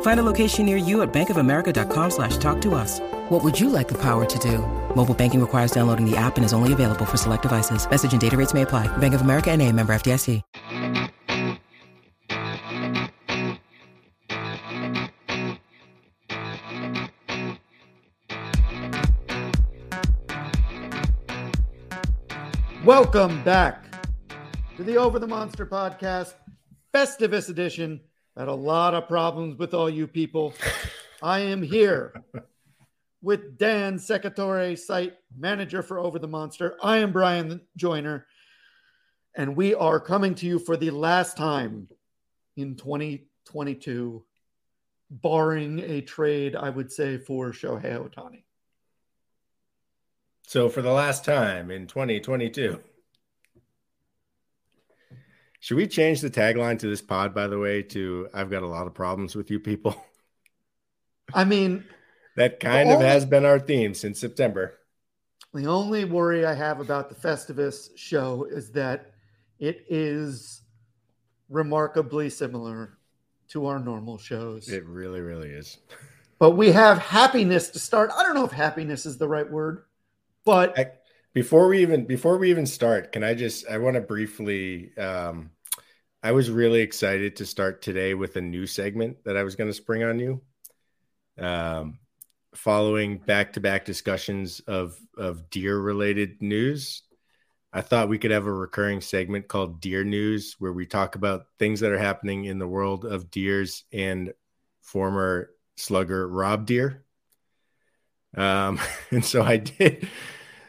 Find a location near you at bankofamerica.com slash talk to us. What would you like the power to do? Mobile banking requires downloading the app and is only available for select devices. Message and data rates may apply. Bank of America and a member FDIC. Welcome back to the Over the Monster podcast, Festivus edition. Had a lot of problems with all you people. I am here with Dan Secatore, site manager for Over the Monster. I am Bryan Joiner, and we are coming to you for the last time in 2022, barring a trade, I would say, for Shohei Ohtani. So, for the last time in 2022, should we change the tagline to this pod, by the way, to I've got a lot of problems with you people? I mean, that kind of has been our theme since September. The only worry I have about the Festivus show is that it is remarkably similar to our normal shows. It really, really is. But we have happiness to start. I don't know if happiness is the right word, but I, before we even before we even start, can I just I want to briefly um I was really excited to start today with a new segment that I was going to spring on you. Um following back-to-back discussions of of deer related news i thought we could have a recurring segment called deer news where we talk about things that are happening in the world of deers and former slugger rob deer um and so i did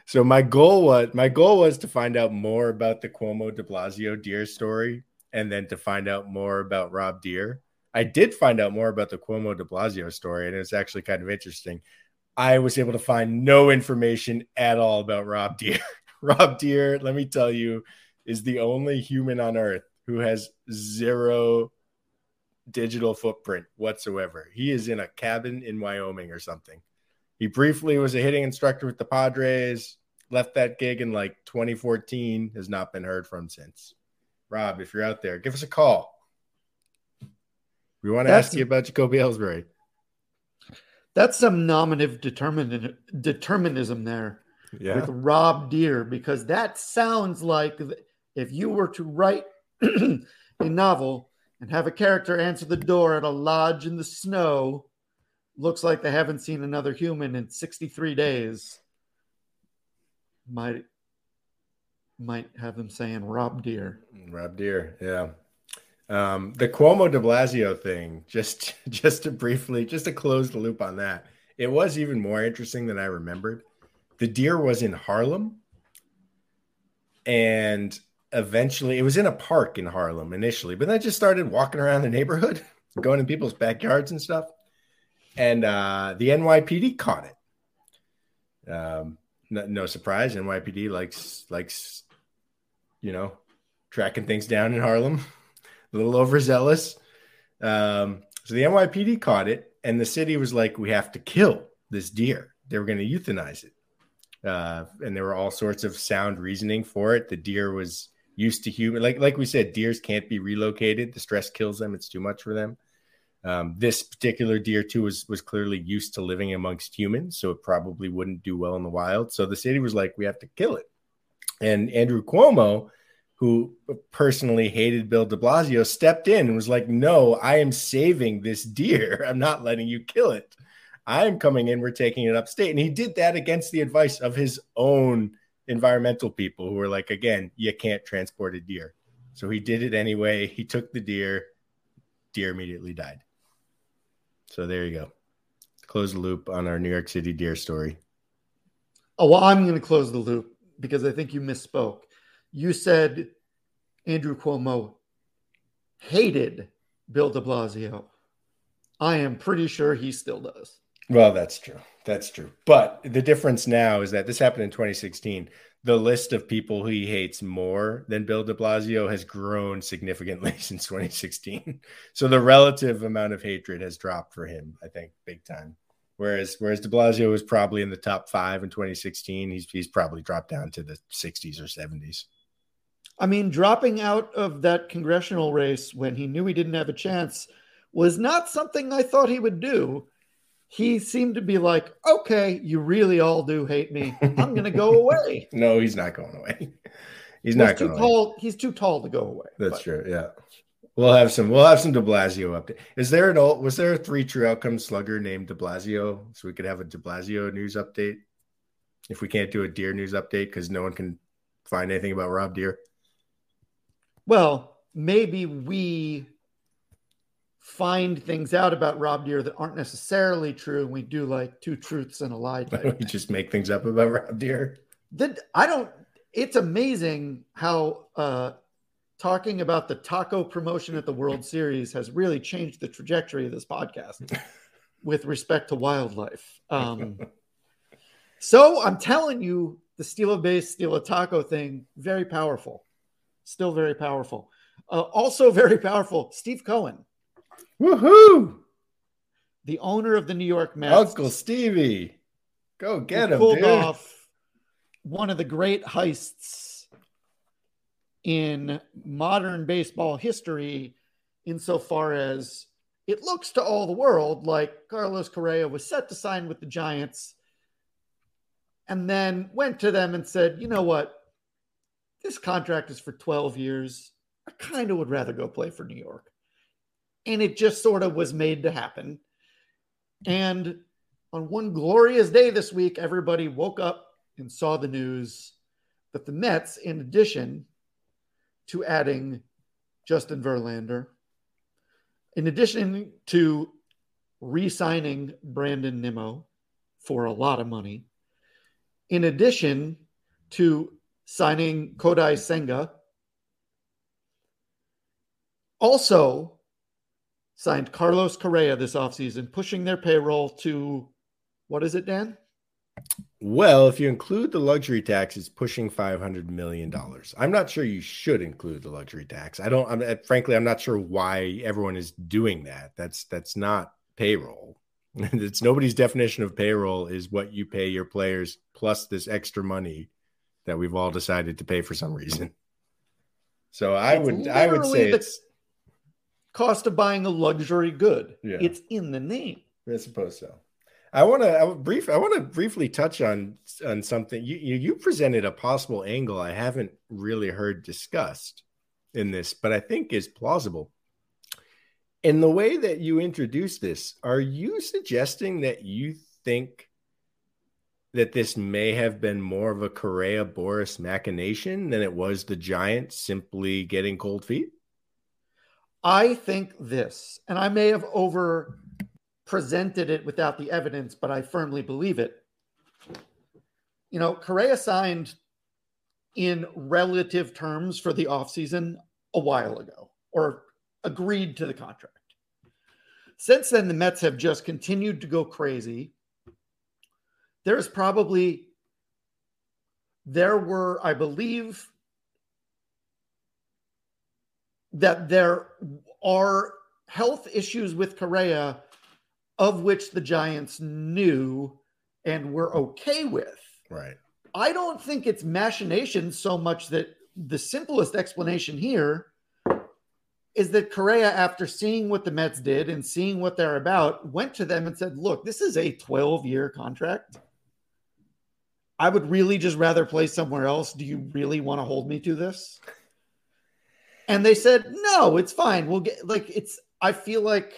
so my goal was my goal was to find out more about the cuomo de blasio deer story and then to find out more about rob deer I did find out more about the Cuomo de Blasio story, and it's actually kind of interesting. I was able to find no information at all about Rob Deer. Rob Deer, let me tell you, is the only human on earth who has zero digital footprint whatsoever. He is in a cabin in Wyoming or something. He briefly was a hitting instructor with the Padres, left that gig in like 2014, has not been heard from since. Rob, if you're out there, give us a call. We want to that's, ask you about Jacoby Ellsbury. That's some nominative determin- determinism there yeah. with Rob Deer, because that sounds like if you were to write a novel and have a character answer the door at a lodge in the snow, looks like they haven't seen another human in 63 days. Might might have them saying Rob Deer. Rob Deer, yeah. Um, the Cuomo de Blasio thing, just just to briefly, just to close the loop on that, it was even more interesting than I remembered. The deer was in Harlem, and eventually it was in a park in Harlem initially, but then I just started walking around the neighborhood, going in people's backyards and stuff. And uh, the NYPD caught it. Um, no, no surprise, NYPD likes likes you know tracking things down in Harlem a little overzealous. Um, so the NYPD caught it, and the city was like, "We have to kill this deer." They were going to euthanize it, uh, and there were all sorts of sound reasoning for it. The deer was used to human. Like like we said, deers can't be relocated. The stress kills them. It's too much for them. Um, this particular deer too was was clearly used to living amongst humans, so it probably wouldn't do well in the wild. So the city was like, we have to kill it. And Andrew Cuomo, who personally hated Bill De Blasio, stepped in and was like, "No, I am saving this deer. I'm not letting you kill it. I'm coming in. We're taking it upstate." And he did that against the advice of his own environmental people, who were like, "Again, you can't transport a deer." So he did it anyway. He took the deer. Deer immediately died. So there you go. Close the loop on our New York City deer story. Oh, well, I'm going to close the loop because I think you misspoke. You said Andrew Cuomo hated Bill de Blasio. I am pretty sure he still does. Well, that's true. That's true. But the difference now is that this happened in 2016 the list of people he hates more than Bill de Blasio has grown significantly since 2016. So the relative amount of hatred has dropped for him, I think, big time. Whereas whereas de Blasio was probably in the top five in 2016, he's he's probably dropped down to the 60s or 70s. I mean, dropping out of that congressional race when he knew he didn't have a chance was not something I thought he would do he seemed to be like, okay, you really all do hate me. I'm going to go away. no, he's not going away. He's not going too tall. He's too tall to go away. That's but. true. Yeah. We'll have some. We'll have some De Blasio update. Is there an old? Was there a three true outcome slugger named De Blasio? So we could have a De Blasio news update. If we can't do a deer news update because no one can find anything about Rob Deer. Well, maybe we find things out about Rob Deer that aren't necessarily true. And we do like two truths and a lie. we just make things up about Rob Deer. That I don't. It's amazing how uh, talking about the taco promotion at the World Series has really changed the trajectory of this podcast with respect to wildlife. Um, so I'm telling you, the steal a base, steal a taco thing, very powerful. Still very powerful. Uh, also very powerful. Steve Cohen Woohoo! The owner of the New York Mets, Uncle Stevie, go get him. Pulled dude. off one of the great heists in modern baseball history, insofar as it looks to all the world like Carlos Correa was set to sign with the Giants and then went to them and said, you know what? This contract is for 12 years. I kind of would rather go play for New York and it just sort of was made to happen. And on one glorious day this week, everybody woke up and saw the news that the Mets, in addition to adding Justin Verlander, in addition to re signing Brandon Nimmo for a lot of money, in addition to signing Kodai Senga, also signed Carlos Correa this offseason, pushing their payroll to what is it, Dan? Well, if you include the luxury tax, it's pushing five hundred million dollars. I'm not sure you should include the luxury tax. I don't. I'm eh, frankly, I'm not sure why everyone is doing that. That's that's not payroll. it's nobody's definition of payroll is what you pay your players plus this extra money that we've all decided to pay for some reason. So I it's would I would say the, it's cost of buying a luxury good. Yeah. It's in the name. I suppose so. I want to brief. I want to briefly touch on on something. You, you you presented a possible angle I haven't really heard discussed in this, but I think is plausible. In the way that you introduce this, are you suggesting that you think that this may have been more of a Correa Boras machination than it was the Giants simply getting cold feet? I think this, and I may have over presented it without the evidence, but I firmly believe it. You know, Correa signed in relative terms for the offseason a while ago or agreed to the contract. Since then, the Mets have just continued to go crazy. There's probably, there were, I believe, that there are health issues with Correa of which the Giants knew and were okay with. Right. I don't think it's machinations so much that the simplest explanation here is that Correa, after seeing what the Mets did and seeing what they're about, went to them and said, Look, this is a 12 year contract. I would really just rather play somewhere else. Do you really want to hold me to this? And they said, No, it's fine. We'll get like it's, I feel like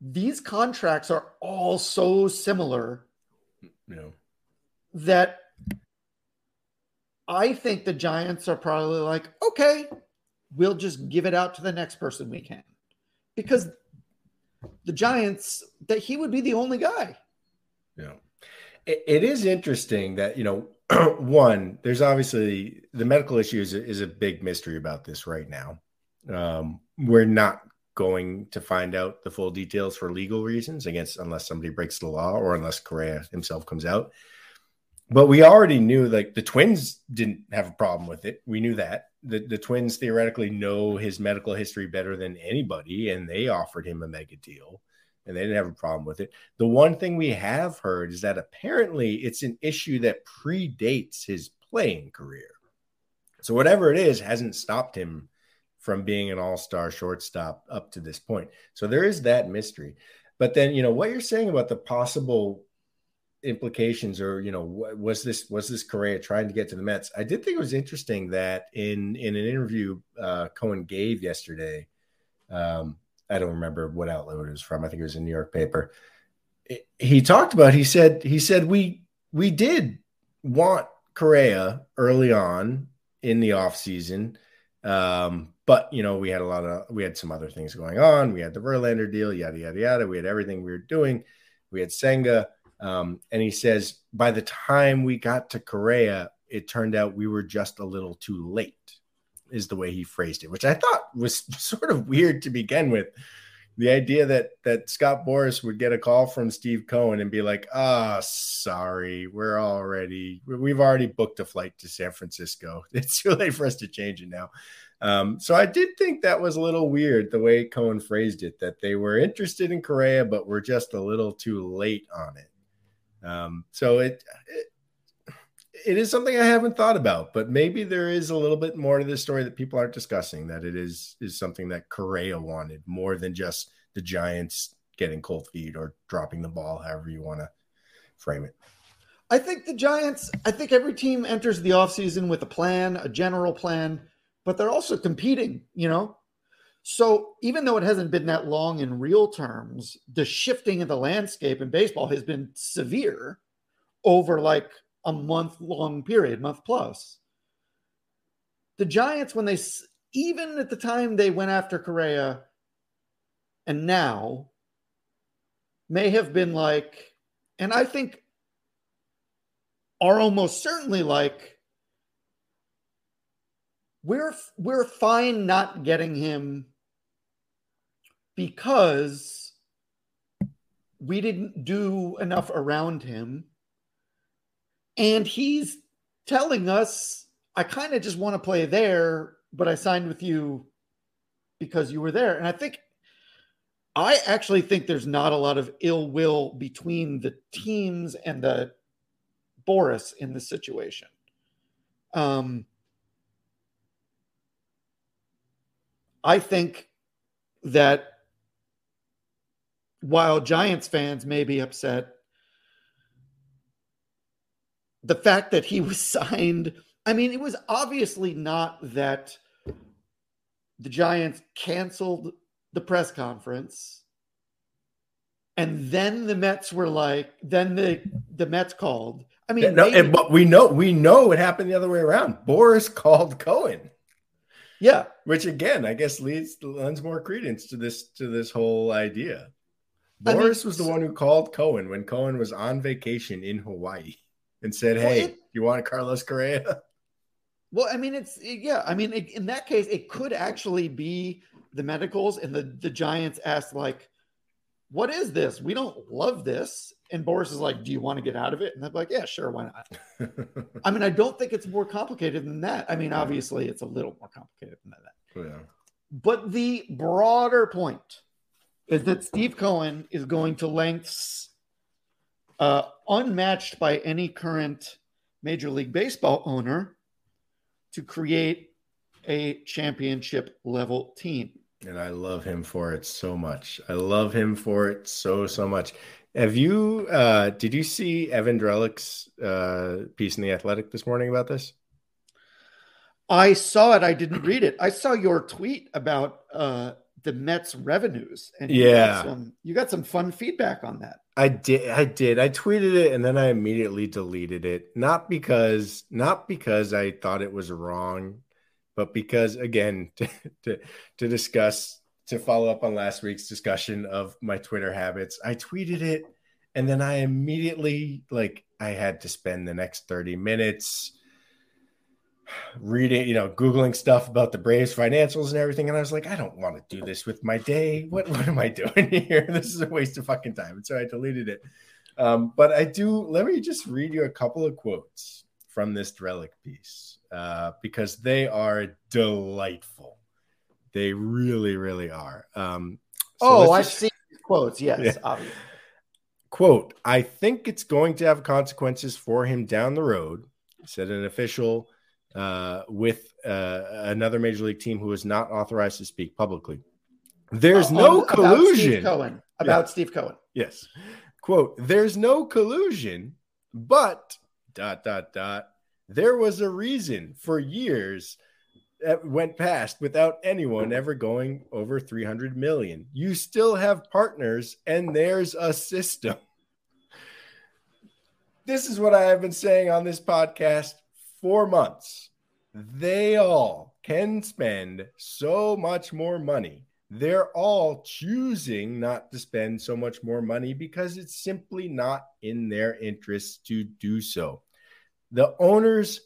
these contracts are all so similar No. that I think the Giants are probably like, okay, we'll just give it out to the next person we can. Because the Giants, that he would be the only guy. Yeah. It, it is interesting that, you know, one, there's obviously the medical issue is a, is a big mystery about this right now. Um, we're not going to find out the full details for legal reasons, guess, unless somebody breaks the law or unless Correa himself comes out. But we already knew like the twins didn't have a problem with it. We knew that. The, the twins theoretically know his medical history better than anybody, and they offered him a mega deal and they didn't have a problem with it. The one thing we have heard is that apparently it's an issue that predates his playing career. So whatever it is hasn't stopped him from being an all-star shortstop up to this point. So there is that mystery. But then, you know, what you're saying about the possible implications or you know was this was this Correa trying to get to the Mets? I did think it was interesting that in in an interview uh, Cohen gave yesterday, um, I don't remember what outlet it was from. I think it was a New York paper. It, he talked about. He said he said we we did want Correa early on in the off season. Um, but you know, we had a lot of we had some other things going on. We had the Verlander deal, yada yada yada. We had everything we were doing. We had Senga. Um, and he says, by the time we got to Correa, it turned out we were just a little too late, is the way he phrased it, which I thought was sort of weird to begin with. The idea that that Scott Boras would get a call from Steve Cohen and be like, "Ah, oh, sorry, we're already we've already booked a flight to San Francisco. It's too late for us to change it now." Um, so I did think that was a little weird the way Cohen phrased it, that they were interested in Correa, but were just a little too late on it. Um, so it, it it is something I haven't thought about, but maybe there is a little bit more to this story that people aren't discussing. That it is is something that Correa wanted more than just the Giants getting cold feet or dropping the ball, however you want to frame it. I think the Giants, I think every team enters the offseason with a plan, a general plan, but they're also competing, you know? So even though it hasn't been that long in real terms, the shifting of the landscape in baseball has been severe over like a month long period, month plus. The Giants, when they, even at the time they went after Correa and now, may have been like, and I think are almost certainly like, we're we're fine not getting him because we didn't do enough around him. And he's telling us, I kind of just want to play there, but I signed with you because you were there. And I think, I actually think there's not a lot of ill will between the teams and the Boras in this situation. Um, I think that while Giants fans may be upset, the fact that he was signed, I mean, it was obviously not that the Giants canceled the press conference and then the Mets were like, then the the Mets called. I mean, no, maybe, but we know we know it happened the other way around. Boras called Cohen. Yeah, which again, I guess leads lends more credence to this to this whole idea. Boras I mean, was the one who called Cohen when Cohen was on vacation in Hawaii and said, "Hey, well, it, you want Carlos Correa?" Well, I mean, it's yeah. I mean, it, in that case, it could actually be the medicals, and the the Giants asked like, "What is this? We don't love this." And Boras is like, "Do you want to get out of it?" And they're like, "Yeah, sure, why not?" I mean, I don't think it's more complicated than that. I mean, obviously, it's a little more complicated than that. Oh, yeah. But the broader point is that Steve Cohen is going to lengths uh, unmatched by any current Major League Baseball owner to create a championship level team. And I love him for it so much. I love him for it so, so much. Have you, uh, did you see Evan Drellich's uh, piece in The Athletic this morning about this? I saw it. I didn't read it. I saw your tweet about uh, the Mets revenues, and you yeah, got some, you got some fun feedback on that. I did. I did. I tweeted it and then I immediately deleted it. Not because, not because I thought it was wrong, but because again, to, to, to discuss, to follow up on last week's discussion of my Twitter habits, I tweeted it and then I immediately like I had to spend the next 30 minutes reading, you know, Googling stuff about the Braves financials and everything. And I was like, I don't want to do this with my day. What, what am I doing here? This is a waste of fucking time. And so I deleted it. Um, but I do, let me just read you a couple of quotes from this Drellich piece uh, because they are delightful. They really, really are. Um, so oh, I've seen quotes. Yes, yeah. obviously. Quote, I think it's going to have consequences for him down the road, said an official uh, with uh, another major league team who is not authorized to speak publicly. There's uh, no collusion. About Steve Cohen. About yeah. Steve Cohen. Yes. Quote, there's no collusion, but dot, dot, dot. There was a reason for years that went past without anyone ever going over 300 million. You still have partners, and there's a system. This is what I have been saying on this podcast four months, they all can spend so much more money. They're all choosing not to spend so much more money because it's simply not in their interest to do so. The owners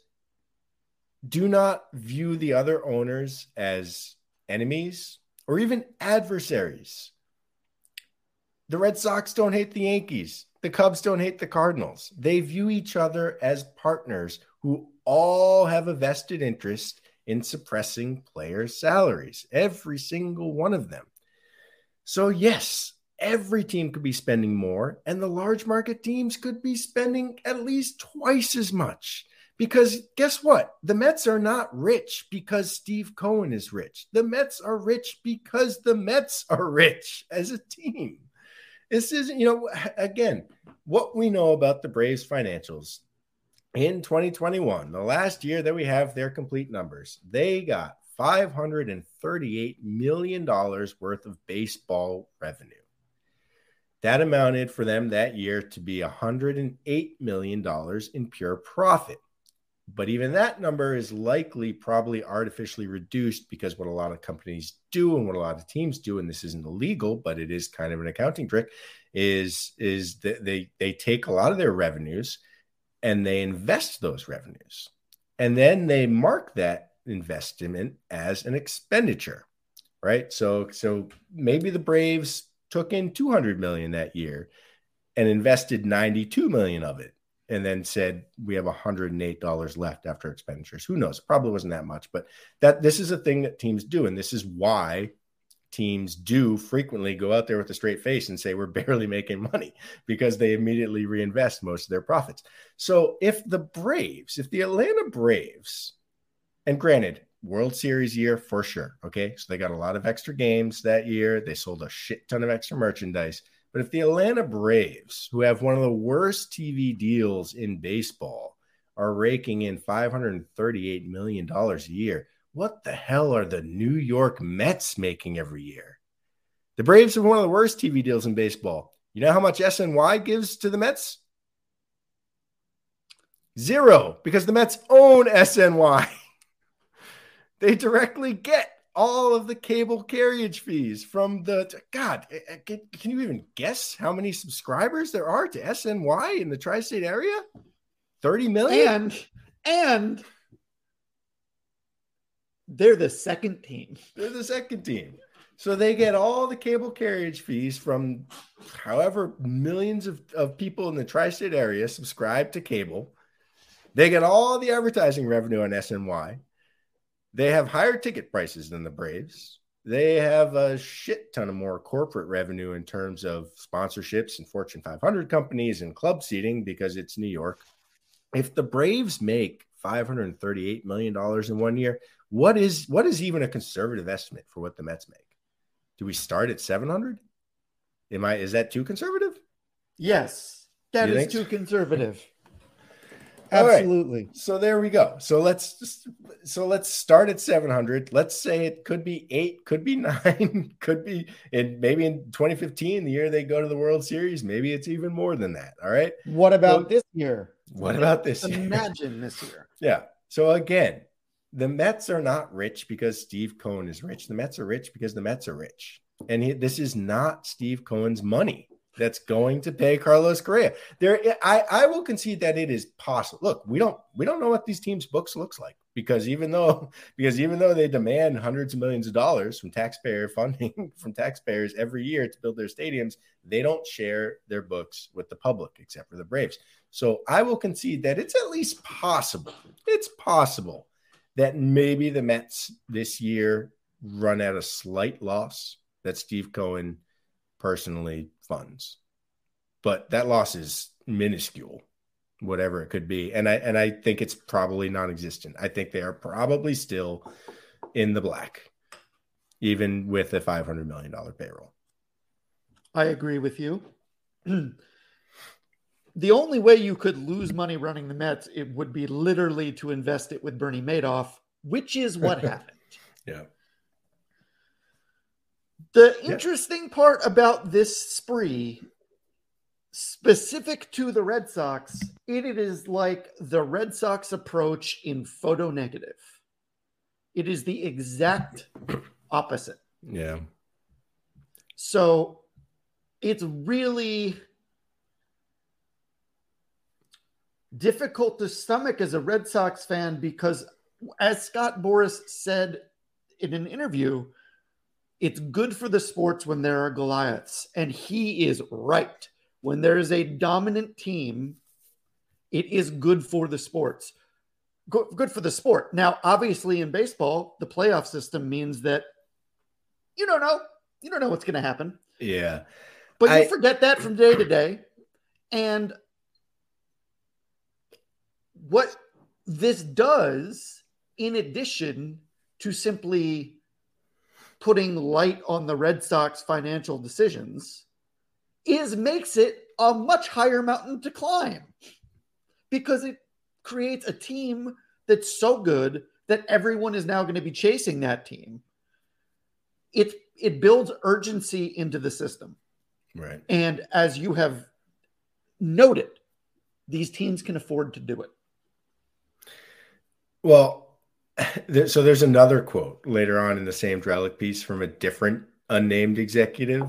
do not view the other owners as enemies or even adversaries. The Red Sox don't hate the Yankees. The Cubs don't hate the Cardinals. They view each other as partners who all have a vested interest in suppressing players' salaries, every single one of them. So, yes, every team could be spending more, and the large market teams could be spending at least twice as much. Because guess what? The Mets are not rich because Steve Cohen is rich. The Mets are rich because the Mets are rich as a team. This isn't, you know, again, what we know about the Braves financials in 2021, the last year that we have their complete numbers, they got $538 million worth of baseball revenue. That amounted for them that year to be $108 million in pure profit. But even that number is likely probably artificially reduced because what a lot of companies do and what a lot of teams do, and this isn't illegal, but it is kind of an accounting trick, is, is that they, they take a lot of their revenues and they invest those revenues. And then they mark that investment as an expenditure, right? So so maybe the Braves took in 200 million that year and invested 92 million of it and then said we have $108 left after expenditures. Who knows? Probably wasn't that much, but that this is a thing that teams do and this is why teams do frequently go out there with a straight face and say we're barely making money because they immediately reinvest most of their profits. So if the Braves, if the Atlanta Braves, and granted, World Series year for sure, okay, so they got a lot of extra games that year, they sold a shit ton of extra merchandise. But if the Atlanta Braves, who have one of the worst TV deals in baseball, are raking in $538 million a year, what the hell are the New York Mets making every year? The Braves have one of the worst TV deals in baseball. You know how much SNY gives to the Mets? Zero, because the Mets own SNY. they directly get all of the cable carriage fees from the God. Eh, eh, can, you even guess how many subscribers there are to SNY in the tri-state area? 30 million. And and they're the second team. They're the second team. So they get all the cable carriage fees from however millions of, of people in the tri state area subscribe to cable. They get all the advertising revenue on SNY. They have higher ticket prices than the Braves. They have a shit ton of more corporate revenue in terms of sponsorships and Fortune 500 companies and club seating because it's New York. if the Braves make 538 million dollars in one year, what is what is even a conservative estimate for what the Mets make? Do we start at 700? Am I is that too conservative? Yes, that You is too so? conservative. All right. Absolutely. So there we go. So let's just so let's start at 700. Let's say it could be 8, could be 9, could be and maybe in 2015 the year they go to the World Series, maybe it's even more than that, all right? What about Well, this year? What about this year? Imagine this year. Yeah. So again, the Mets are not rich because Steve Cohen is rich. The Mets are rich because the Mets are rich. And he, this is not Steve Cohen's money that's going to pay Carlos Correa. There, I, I will concede that it is possible. Look, we don't we don't know what these teams' books looks like because even though because even though they demand hundreds of millions of dollars from taxpayer funding from taxpayers every year to build their stadiums, they don't share their books with the public except for the Braves. So I will concede that it's at least possible. It's possible that maybe the Mets this year run at a slight loss that Steve Cohen personally funds. But that loss is minuscule, whatever it could be. And I and I think it's probably non-existent. I think they are probably still in the black, even with a $500 million payroll. I agree with you. the only way you could lose money running the Mets, it would be literally to invest it with Bernie Madoff, which is what happened. Yeah. The Yeah. interesting part about this spree, specific to the Red Sox, it, it is like the Red Sox approach in photo negative. It is the exact opposite. Yeah. So it's really difficult to stomach as a Red Sox fan because, as Scott Boras said in an interview, it's good for the sports when there are Goliaths. And he is right. When there is a dominant team, it is good for the sports. Go- Good for the sport. Now, obviously, in baseball, the playoff system means that you don't know. You don't know what's going to happen. Yeah. But I- you forget that from day to day. And what this does, in addition to simply putting light on the Red Sox financial decisions, is makes it a much higher mountain to climb because it creates a team that's so good that everyone is now going to be chasing that team. It it builds urgency into the system. Right. And as you have noted, these teams can afford to do it. Well, there, so there's another quote later on in the same Drellich piece from a different unnamed executive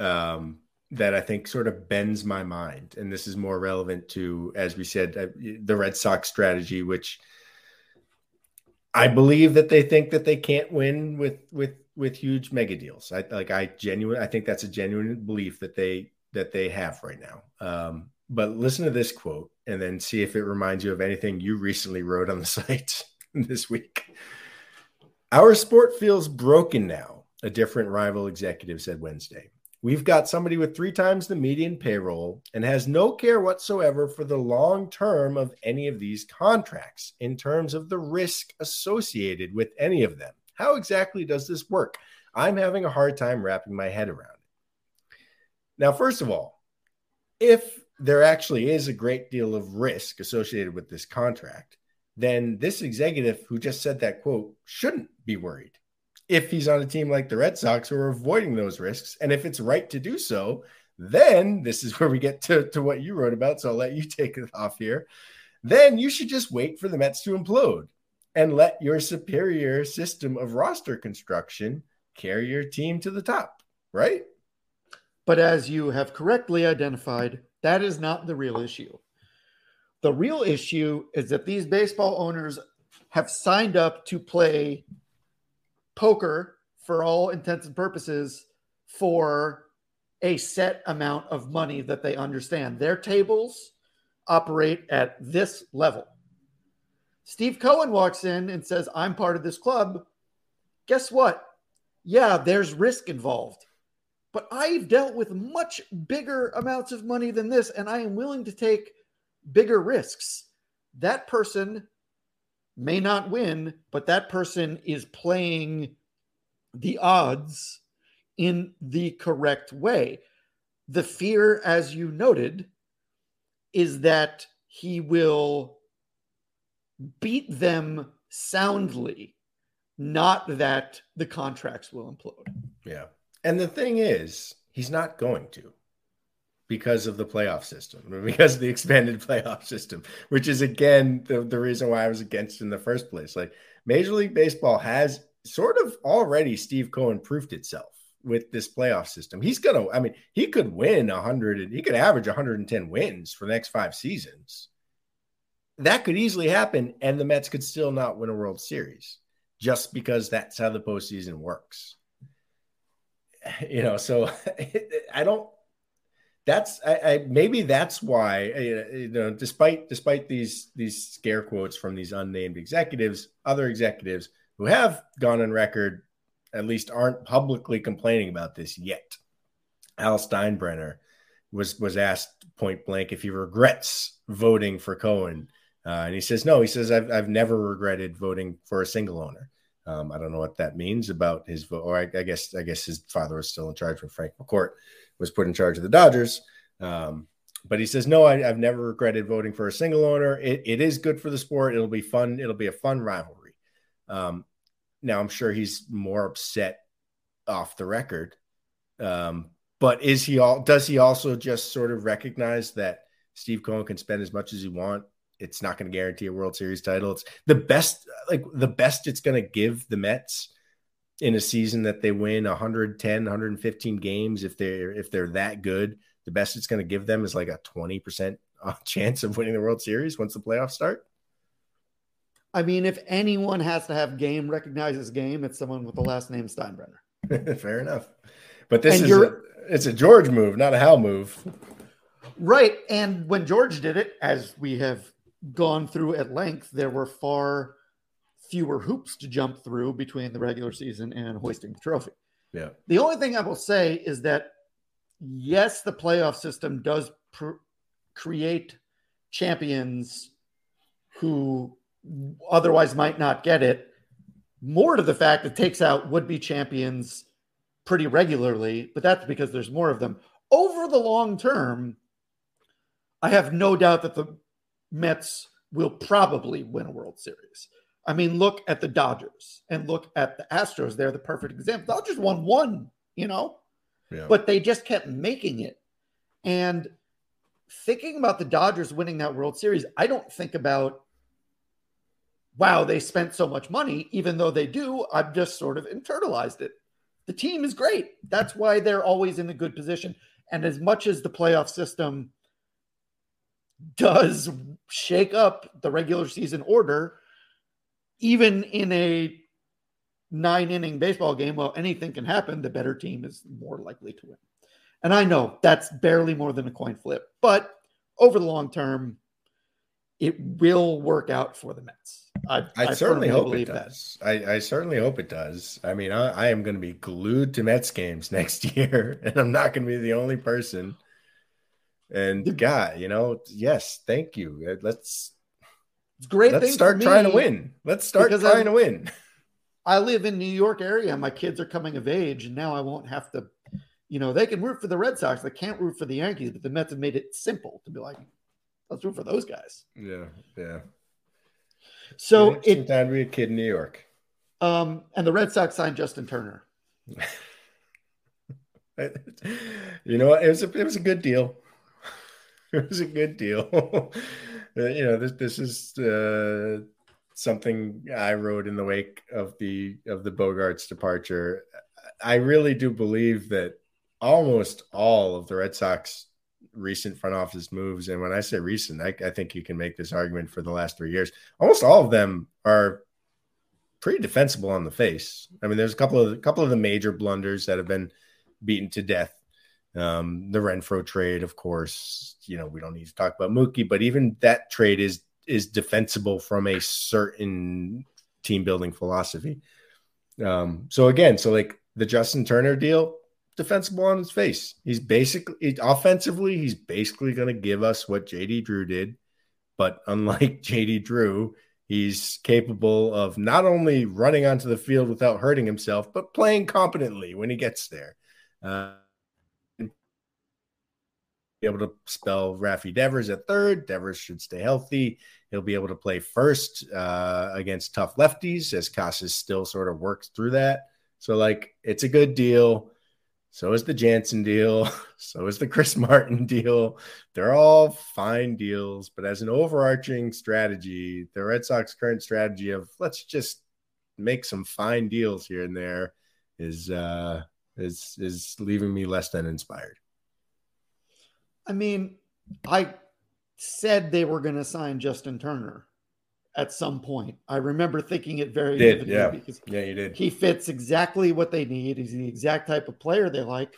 um, that I think sort of bends my mind. And this is more relevant to, as we said, uh, the Red Sox strategy, which I believe that they think that they can't win with with with huge mega deals. I like I genuine I think that's a genuine belief that they that they have right now. Um, but listen to this quote and then see if it reminds you of anything you recently wrote on the site this week. Our sport feels broken now, a different rival executive said Wednesday. We've got somebody with three times the median payroll and has no care whatsoever for the long term of any of these contracts in terms of the risk associated with any of them. How exactly does this work? I'm having a hard time wrapping my head around it. Now, first of all, if there actually is a great deal of risk associated with this contract, then this executive who just said that quote shouldn't be worried if he's on a team like the Red Sox who are avoiding those risks. And if it's right to do so, then this is where we get to, to what you wrote about. So I'll let you take it off here. Then you should just wait for the Mets to implode and let your superior system of roster construction carry your team to the top, right? But as you have correctly identified, that is not the real issue. The real issue is that these baseball owners have signed up to play poker for all intents and purposes for a set amount of money that they understand. Their tables operate at this level. Steve Cohen walks in and says, I'm part of this club. Guess what? Yeah, there's risk involved. But I've dealt with much bigger amounts of money than this, and I am willing to take bigger risks. that person may not win, but that person is playing the odds in the correct way. The fear, as you noted, is that he will beat them soundly, not that the contracts will implode. Yeah. And the thing is, he's not going to because of the playoff system, because of the expanded playoff system, which is again the, the reason why I was against in the first place. Like Major League Baseball has sort of already Steve Cohen proved itself with this playoff system. He's gonna, I mean, he could win hundred and he could average 110 wins for the next five seasons. That could easily happen, and the Mets could still not win a World Series just because that's how the postseason works. You know, so I don't that's I, I, maybe that's why you know despite despite these these scare quotes from these unnamed executives other executives who have gone on record at least aren't publicly complaining about this yet. Hal Steinbrenner was was asked point blank if he regrets voting for Cohen. Uh, and he says no he says I've, I've never regretted voting for a single owner um, I don't know what that means about his vote or I, I guess I guess his father was still in charge when Frank McCourt was put in charge of the Dodgers. Um, but he says, no, I, have never regretted voting for a single owner. It, it is good for the sport. It'll be fun. It'll be a fun rivalry. Um, now, I'm sure he's more upset off the record. Um, but is he all? Does he also just sort of recognize that Steve Cohen can spend as much as he want? It's not going to guarantee a World Series title. It's the best, like the best it's going to give the Mets in a season that they win 110 115 games if they're if they're that good the best it's going to give them is like a 20% chance of winning the world series once the playoffs start. I mean if anyone has to have game recognizes game it's someone with the last name steinbrenner. Fair enough. But this and is a, it's a george move not a hal move. Right and when george did it as we have gone through at length there were far fewer hoops to jump through between the regular season and hoisting the trophy. Yeah. The only thing I will say is that yes, the playoff system does pr- create champions who otherwise might not get it. More to the fact that it takes out would be champions pretty regularly, but that's because there's more of them. Over the long term, I have no doubt that the Mets will probably win a World Series. I mean, look at the Dodgers and look at the Astros. They're the perfect example. Dodgers won one, you know, yeah. but they just kept making it. And thinking about the Dodgers winning that World Series, I don't think about, wow, they spent so much money, even though they do. I've just sort of internalized it. The team is great. That's why they're always in a good position. And as much as the playoff system does shake up the regular season order, even in a nine inning baseball game, well, anything can happen. The better team is more likely to win. And I know that's barely more than a coin flip, but over the long term, it will work out for the Mets. I, I, I certainly hope it does. I, I, certainly hope it does. I mean, I, I am going to be glued to Mets games next year, and I'm not going to be the only person. And God, you know, yes, thank you. Let's it's great. Let's start trying to win. Let's start trying I'm, to win. I live in New York area. My kids are coming of age, and now I won't have to. You know, they can root for the Red Sox. They can't root for the Yankees, but the Mets have made it simple to be like, let's root for those guys. Yeah, yeah. So yeah, it time to be a kid in New York. Um, and the Red Sox signed Justin Turner. you know, it was a, it was a good deal. It was a good deal. You know, this this is uh, something I wrote in the wake of the of the Bogaerts departure. I really do believe that almost all of the Red Sox recent front office moves, and when I say recent, I, I think you can make this argument for the last three years. Almost all of them are pretty defensible on the face. I mean, there's a couple of a couple of the major blunders that have been beaten to death um, the Renfroe trade, of course, you know, we don't need to talk about Mookie, but even that trade is is defensible from a certain team building philosophy. Um, so again, so like the Justin Turner deal, defensible on his face. He's basically offensively, he's basically going to give us what JD Drew did But unlike JD Drew, he's capable of not only running onto the field without hurting himself, but playing competently when he gets there. Uh, be able to spell Rafi Devers at third. Devers should stay healthy. He'll be able to play first uh, against tough lefties as Casas still sort of works through that. So, like, it's a good deal. So is the Jansen deal. So is the Chris Martin deal. They're all fine deals. But as an overarching strategy, the Red Sox current strategy of let's just make some fine deals here and there is uh is is leaving me less than inspired. I mean, I said they were going to sign Justin Turner at some point. I remember thinking it very did, yeah. because yeah, you did. He fits exactly what they need. He's the exact type of player they like.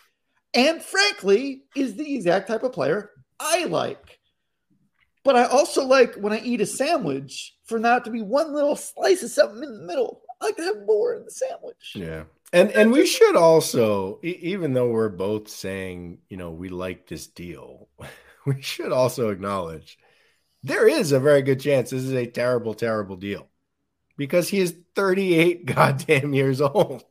And frankly, is the exact type of player I like. But I also like when I eat a sandwich for not to be one little slice of something in the middle. I like to have more in the sandwich. Yeah. And and we should also, even though we're both saying, you know, we like this deal, we should also acknowledge there is a very good chance this is a terrible, terrible deal because he is 38 goddamn years old.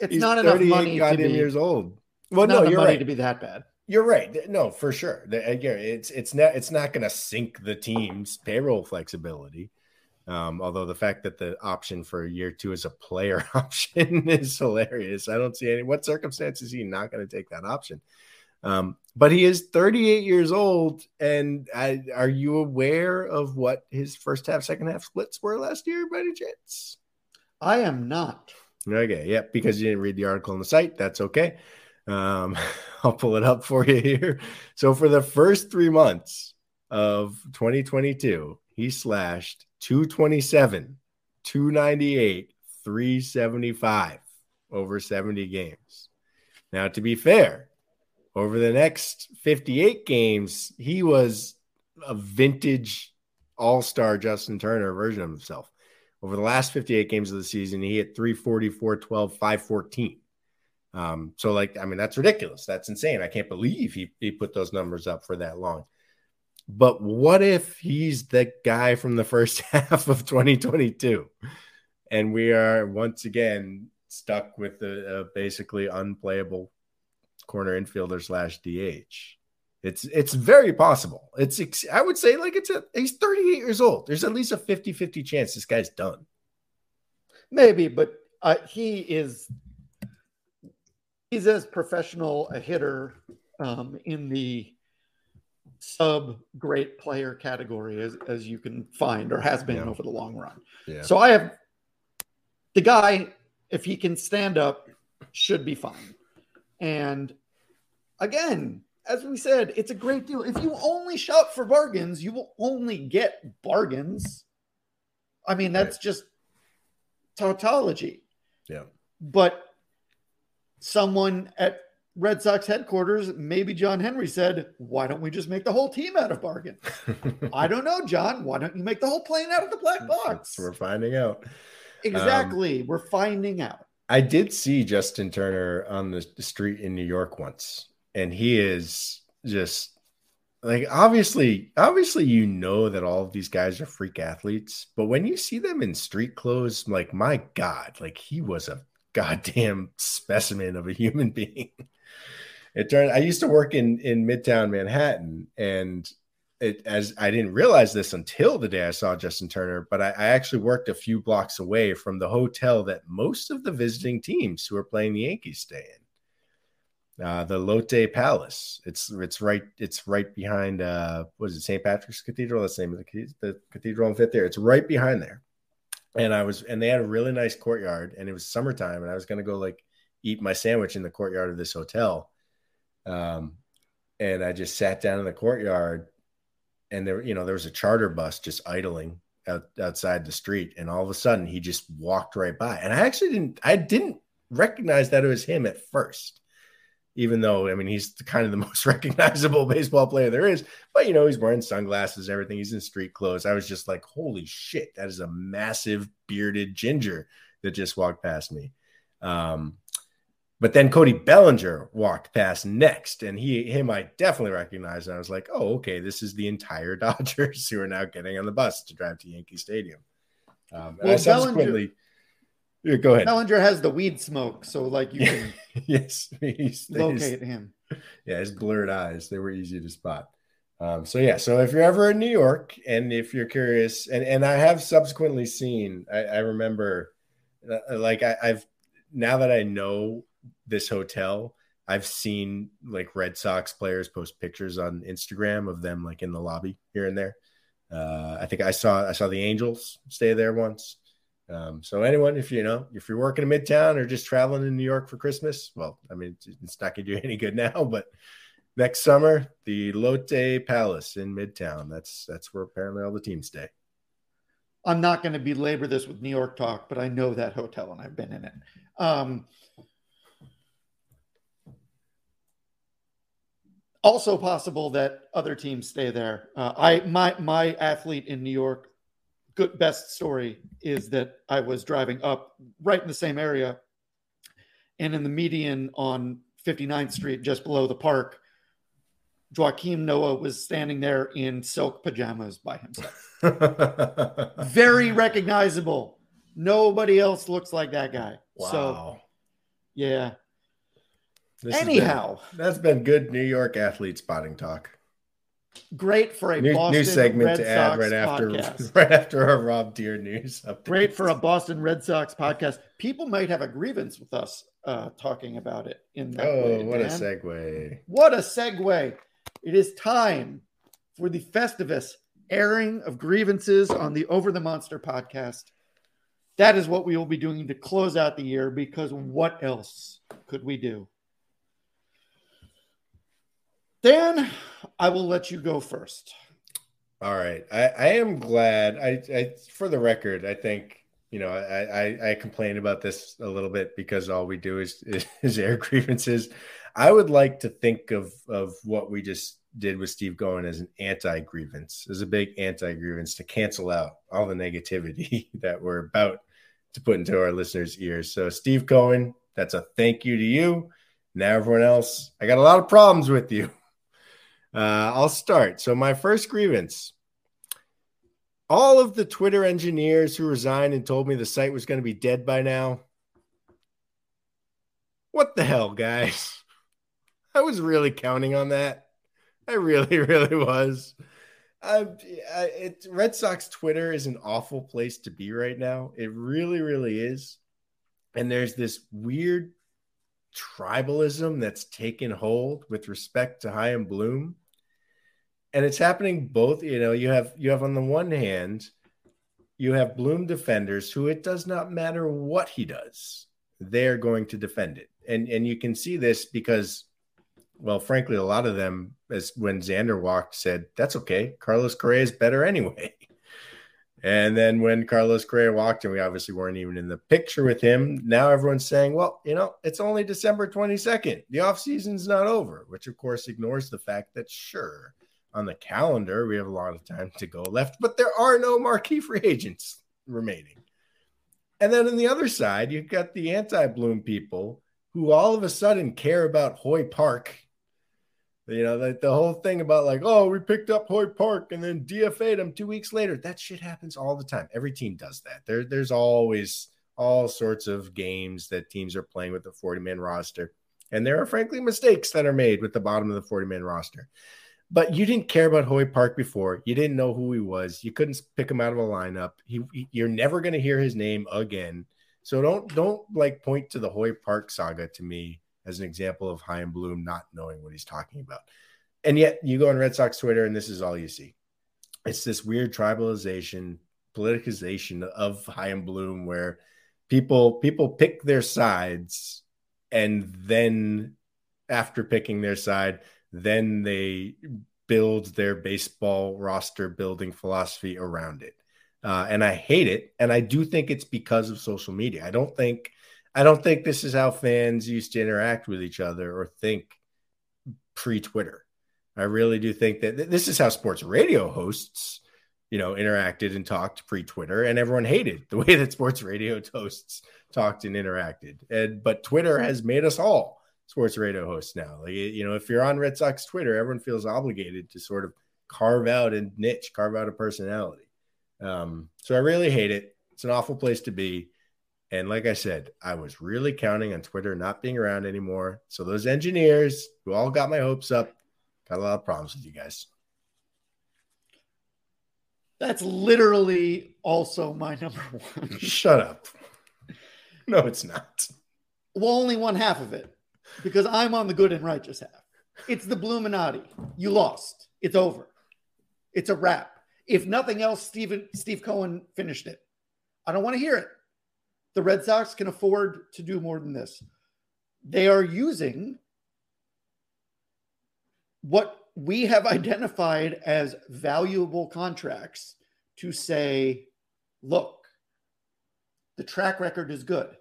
It's He's not enough money goddamn to be, years old. Well, no, you're right. to be that bad. You're right. No, for sure. It's it's not it's not going to sink the team's payroll flexibility. Um, although the fact that the option for year two is a player option is hilarious. I don't see any what circumstances he not going to take that option. Um, but he is 38 years old, and I, are you aware of what his first half, second half splits were last year by any chance? I am not. Okay, yeah, because you didn't read the article on the site. That's okay. Um, I'll pull it up for you here. So for the first three months of 2022, he slashed 227, 298, 375 over 70 games. Now, to be fair, over the next 58 games, he was a vintage all star Justin Turner version of himself. Over the last 58 games of the season, he hit 340, 412, 514. Um, so, like, I mean, that's ridiculous. That's insane. I can't believe he, he put those numbers up for that long. But what if he's the guy from the first half of 2022 and we are once again stuck with a, a basically unplayable corner infielder slash DH. It's it's very possible. It's I would say like it's a he's 38 years old. There's at least a 50-50 chance this guy's done. Maybe, but uh, he is he's as professional a hitter um, in the sub great player category as, as you can find or has been yeah. over the long run. Yeah. So I have the guy, if he can stand up, should be fine. And again, as we said, it's a great deal. If you only shop for bargains, you will only get bargains. I mean, that's right. just tautology. Yeah. But someone at Red Sox headquarters, maybe John Henry said, Why don't we just make the whole team out of bargain? I don't know, John. Why don't you make the whole plane out of the black box? We're finding out. Exactly. Um, We're finding out. I did see Justin Turner on the street in New York once, and he is just like obviously, obviously, you know that all of these guys are freak athletes, but when you see them in street clothes, like my God, like he was a goddamn specimen of a human being. It turned I used to work in in Midtown Manhattan and it as I didn't realize this until the day I saw Justin Turner, but I, I, actually worked a few blocks away from the hotel that most of the visiting teams who are playing the Yankees stay in. Uh, the Lotte Palace. It's it's right it's right behind uh what is it St. Patrick's Cathedral? The name of the, the cathedral in Fifth there. It's right behind there. And I was and they had a really nice courtyard and it was summertime and I was gonna go like eat my sandwich in the courtyard of this hotel. Um and I just sat down in the courtyard and there, you know, there was a charter bus just idling out, outside the street, and all of a sudden he just walked right by. And I actually didn't, I didn't recognize that it was him at first, even though I mean he's kind of the most recognizable baseball player there is. But you know, he's wearing sunglasses, everything. He's in street clothes. I was just like, holy shit, that is a massive bearded ginger that just walked past me. Um, But then Cody Bellinger walked past next, and he him I definitely recognized. And I was like, oh, okay, this is the entire Dodgers who are now getting on the bus to drive to Yankee Stadium. Um, and well, I subsequently Bellinger, go ahead. Bellinger has the weed smoke, so like you can yes he's, locate him. Yeah, his blurred eyes they were easy to spot. Um, so yeah, so if you're ever in New York and if you're curious, and and I have subsequently seen, I, I remember, uh, like I, I've now that I know this hotel, I've seen like Red Sox players post pictures on Instagram of them like in the lobby here and there. Uh, I think I saw I saw the Angels stay there once. Um, so anyone, if you know, if you're working in Midtown or just traveling in New York for Christmas, well, I mean, it's not gonna do any good now, but next summer, the Lotte Palace in Midtown. That's that's where apparently all the teams stay. I'm not going to belabor this with New York talk, but I know that hotel and I've been in it. Um, also possible that other teams stay there. Uh, I my my athlete in New York, good best story is that I was driving up right in the same area, and in the median on 59th Street, just below the park, Joakim Noah was standing there in silk pajamas by himself. Very recognizable. Nobody else looks like that guy. Wow. So, yeah. This Anyhow, been, that's been good New York athlete spotting talk. Great for a new, Boston new segment Red to Sox add right after right after our Rob Deer news. Updates. Great for a Boston Red Sox podcast. People might have a grievance with us uh, talking about it in that oh, way. what man. a segue! What a segue! It is time for the Festivus airing of grievances on the Over the Monster podcast. That is what we will be doing to close out the year because what else could we do? Dan, I will let you go first. All right. I, I am glad. I, I, for the record, I think you know I, I, I complain about this a little bit because all we do is, is, air grievances. I would like to think of of what we just did with Steve Cohen as an anti grievance, as a big anti grievance to cancel out all the negativity that we're about to put into our listeners' ears. So, Steve Cohen, that's a thank you to you. Now, everyone else, I got a lot of problems with you. Uh, I'll start. So, my first grievance all of the Twitter engineers who resigned and told me the site was going to be dead by now. What the hell, guys? I was really counting on that. I really, really was. Uh, it, Red Sox Twitter is an awful place to be right now. It really, really is. And there's this weird tribalism that's taken hold with respect to Chaim Bloom. And it's happening both, you know, you have you have on the one hand, you have Bloom defenders who it does not matter what he does, they're going to defend it. And and you can see this because well, frankly, a lot of them, as when Xander walked, said, That's okay. Carlos Correa is better anyway. And then when Carlos Correa walked, and we obviously weren't even in the picture with him, now everyone's saying, well, you know, it's only December 22nd. The offseason's not over, which of course ignores the fact that, sure, on the calendar, we have a lot of time to go left, but there are no marquee free agents remaining. And then on the other side, you've got the anti Bloom people who all of a sudden care about Hoy Park you know, the, the whole thing about like, oh, we picked up Hoy Park and then DFA'd him two weeks later. That shit happens all the time. Every team does that. There, there's always all sorts of games that teams are playing with the 40 man roster. And there are frankly mistakes that are made with the bottom of the 40 man roster. But you didn't care about Hoy Park before. You didn't know who he was. You couldn't pick him out of a lineup. He, he, you're never going to hear his name again. So don't don't like point to the Hoy Park saga to me as an example of Chaim Bloom not knowing what he's talking about. And yet you go on Red Sox Twitter and this is all you see. It's this weird tribalization, politicization of Chaim Bloom where people people pick their sides and then after picking their side, then they build their baseball roster building philosophy around it. Uh, and I hate it. And I do think it's because of social media. I don't think I don't think this is how fans used to interact with each other or think pre Twitter. I really do think that th- this is how sports radio hosts, you know, interacted and talked pre Twitter, and everyone hated the way that sports radio hosts talked and interacted. And but Twitter has made us all sports radio hosts now. Like you know, if you're on Red Sox Twitter, everyone feels obligated to sort of carve out a niche, carve out a personality. Um, so I really hate it. It's an awful place to be. And like I said, I was really counting on Twitter not being around anymore. So those engineers who all got my hopes up got a lot of problems with you guys. That's literally also my number one. Shut up. No, it's not. Well, only one half of it because I'm on the good and righteous half. It's the Bluminati. You lost. It's over. It's a wrap. If nothing else, Stephen Steve Cohen finished it. I don't want to hear it. The Red Sox can afford to do more than this. They are using what we have identified as valuable contracts to say, look, the track record is good.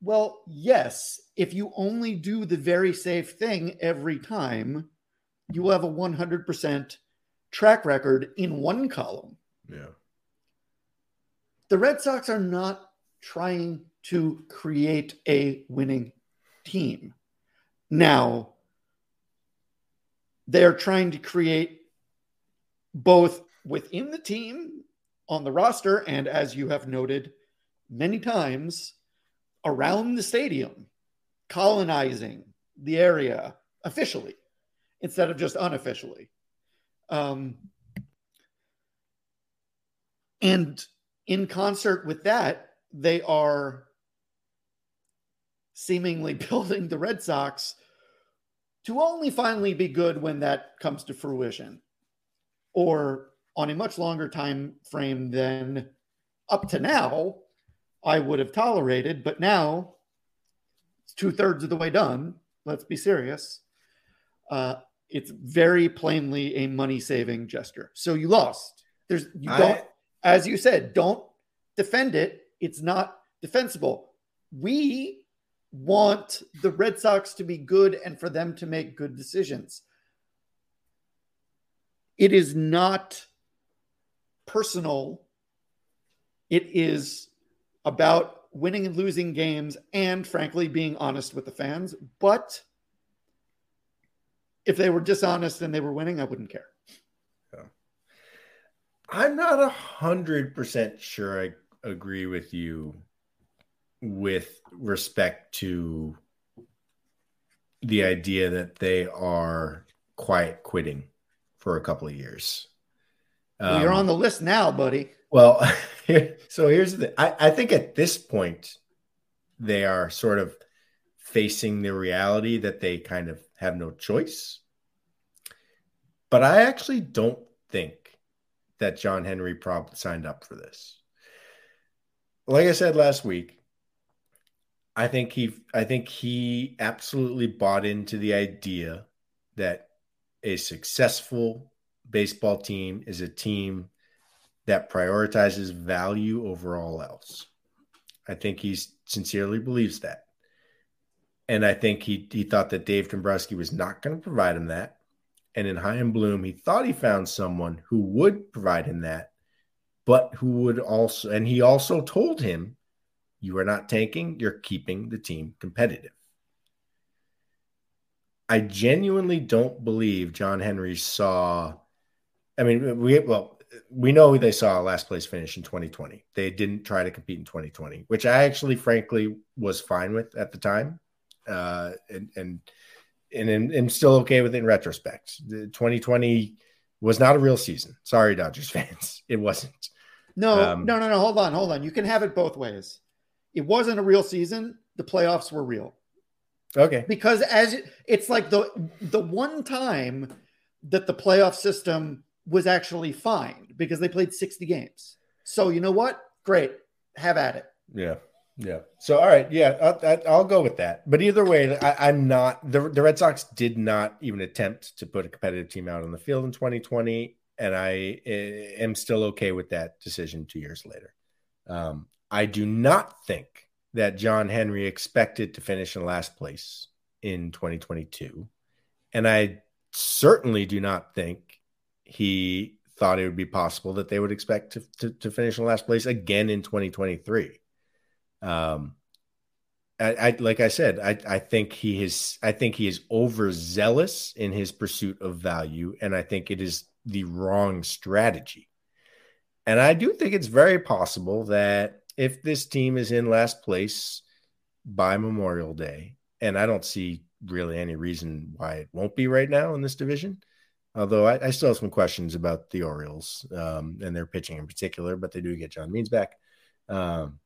Well, yes, if you only do the very safe thing every time, you will have a 100% track record in one column. Yeah. The Red Sox are not trying to create a winning team. Now, they're trying to create both within the team on the roster and, as you have noted many times, around the stadium, colonizing the area officially instead of just unofficially. Um, and in concert with that, they are seemingly building the Red Sox to only finally be good when that comes to fruition or on a much longer time frame than up to now I would have tolerated. But now it's two thirds of the way done. Let's be serious. Uh, it's very plainly a money saving gesture. So you lost. There's you don't, as you said, don't defend it. It's not defensible. We want the Red Sox to be good and for them to make good decisions. It is not personal. It is about winning and losing games and, frankly, being honest with the fans. But if they were dishonest and they were winning, I wouldn't care. Yeah. I'm not a hundred percent sure I agree with you with respect to the idea that they are quiet quitting for a couple of years. Well, you're um, on the list now, buddy. Well, so here's the I, I think at this point, they are sort of facing the reality that they kind of have no choice. But I actually don't think that John Henry probably signed up for this. Like I said last week, I think he I think he absolutely bought into the idea that a successful baseball team is a team that prioritizes value over all else. I think he sincerely believes that. And I think he, he thought that Dave Dombrowski was not going to provide him that. And in Chaim Bloom, he thought he found someone who would provide him that, but who would also, and he also told him, you are not tanking, you're keeping the team competitive. I genuinely don't believe John Henry saw. I mean, we well, we know they saw a last place finish in 2020. They didn't try to compete in 2020, which I actually, frankly, was fine with at the time, uh, and and and am still okay with it in retrospect. The 2020 was not a real season. Sorry, Dodgers fans, it wasn't. No, um, no, no, no. Hold on, hold on. You can have it both ways. It wasn't a real season. The playoffs were real. Okay. Because as it's like the the one time that the playoff system was actually fine because they played 60 games. So you know what? Great. Have at it. Yeah. Yeah. So all right. Yeah, I'll, I'll go with that. But either way, I, am not the the Red Sox did not even attempt to put a competitive team out on the field in 2020, and I eh, am still okay with that decision two years later. Um, I do not think that John Henry expected to finish in last place in 2022, and I certainly do not think he thought it would be possible that they would expect to, to, to finish in last place again in 2023. Um, I, I, like I said, I, I think he is I think he is overzealous in his pursuit of value, and I think it is the wrong strategy. And I do think it's very possible that if this team is in last place by Memorial Day, and I don't see really any reason why it won't be right now in this division. Although I, I still have some questions about the Orioles um, and their pitching in particular, but they do get John Means back. Um,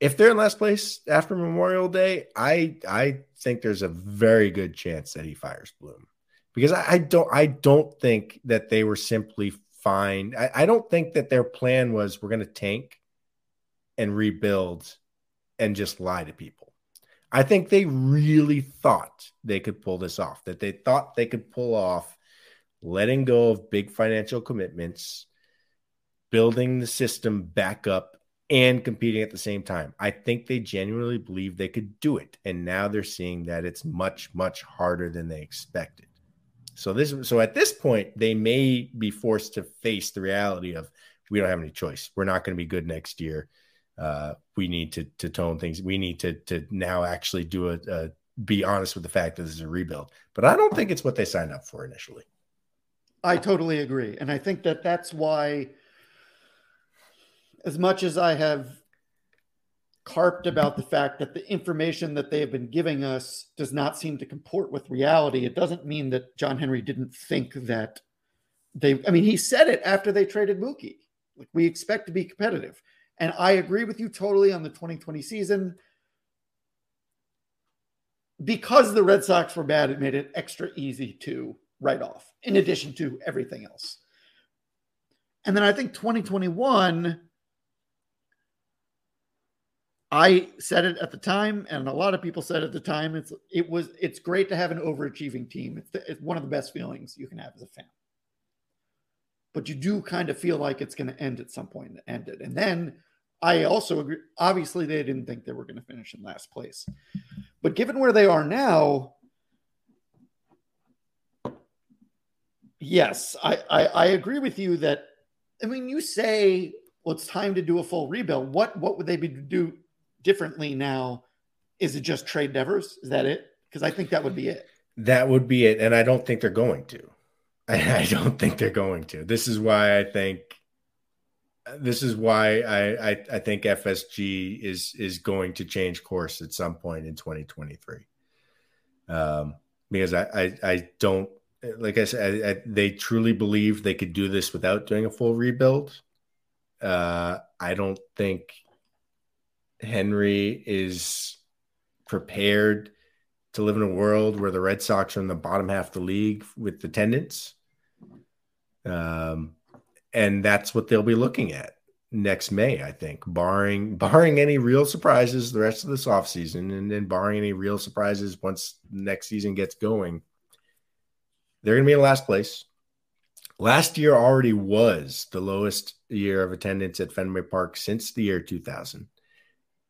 if they're in last place after Memorial Day, I I think there's a very good chance that he fires Bloom because I, I don't I don't think that they were simply fine. I, I don't think that their plan was we're going to tank and rebuild and just lie to people. I think they really thought they could pull this off. That they thought they could pull off letting go of big financial commitments, building the system back up and competing at the same time. I think they genuinely believe they could do it. And now they're seeing that it's much, much harder than they expected. So this so at this point, they may be forced to face the reality of we don't have any choice. We're not going to be good next year. Uh, we need to to tone things. We need to to now actually do a, a be honest with the fact that this is a rebuild. But I don't think it's what they signed up for initially. I totally agree, and I think that that's why as much as I have carped about the fact that the information that they have been giving us does not seem to comport with reality, it doesn't mean that John Henry didn't think that they, I mean, he said it after they traded Mookie. Like, we expect to be competitive. And I agree with you totally on the 2020 season. Because the Red Sox were bad, it made it extra easy to write off, in addition to everything else. And then I think 2021 I said it at the time, and a lot of people said at the time. It's it was it's great to have an overachieving team. It's, the, it's one of the best feelings you can have as a fan. But you do kind of feel like it's going to end at some point, and it ended. And then I also agree. Obviously, they didn't think they were going to finish in last place, but given where they are now, yes, I, I, I agree with you that. I mean, you say well, it's time to do a full rebuild. What what would they be do differently now? Is it just trade Devers? Is that it? Because I think that would be it. That would be it, and I don't think they're going to. I, don't think they're going to. This is why I think. This is why I, I I think FSG is is going to change course at some point in 2023. Um, because I, I I don't like I said I, I, they truly believe they could do this without doing a full rebuild. Uh, I don't think Henry is prepared to live in a world where the Red Sox are in the bottom half of the league with attendance. Um, and that's what they'll be looking at next May, I think, barring barring any real surprises the rest of this offseason and then barring any real surprises once next season gets going. They're going to be in last place. Last year already was the lowest year of attendance at Fenway Park since the year 2000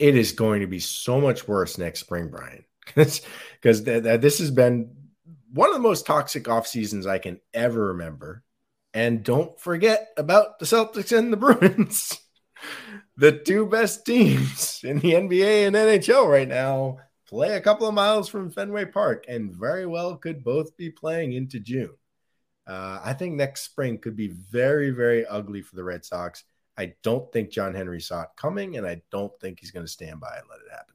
it is going to be so much worse next spring, Bryan, because th- th- this has been one of the most toxic off seasons I can ever remember. And don't forget about the Celtics and the Bruins, the two best teams in the NBA and NHL right now. Play a couple of miles from Fenway Park, and very well could both be playing into June. Uh, I think next spring could be very, very ugly for the Red Sox. I don't think John Henry saw it coming, and I don't think he's going to stand by and let it happen.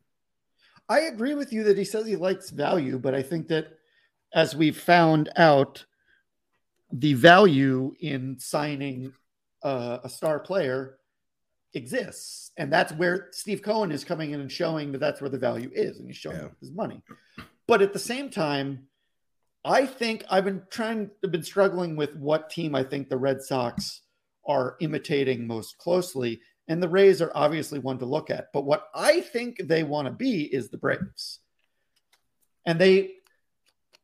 I agree with you that he says he likes value, but I think that as we've found out, the value in signing uh, a star player exists, and that's where Steve Cohen is coming in and showing that that's where the value is, and he's showing yeah. his money. But at the same time, I think I've been trying, I've been struggling with what team I think the Red Sox are imitating most closely. And the Rays are obviously one to look at. But what I think they want to be is the Braves. And they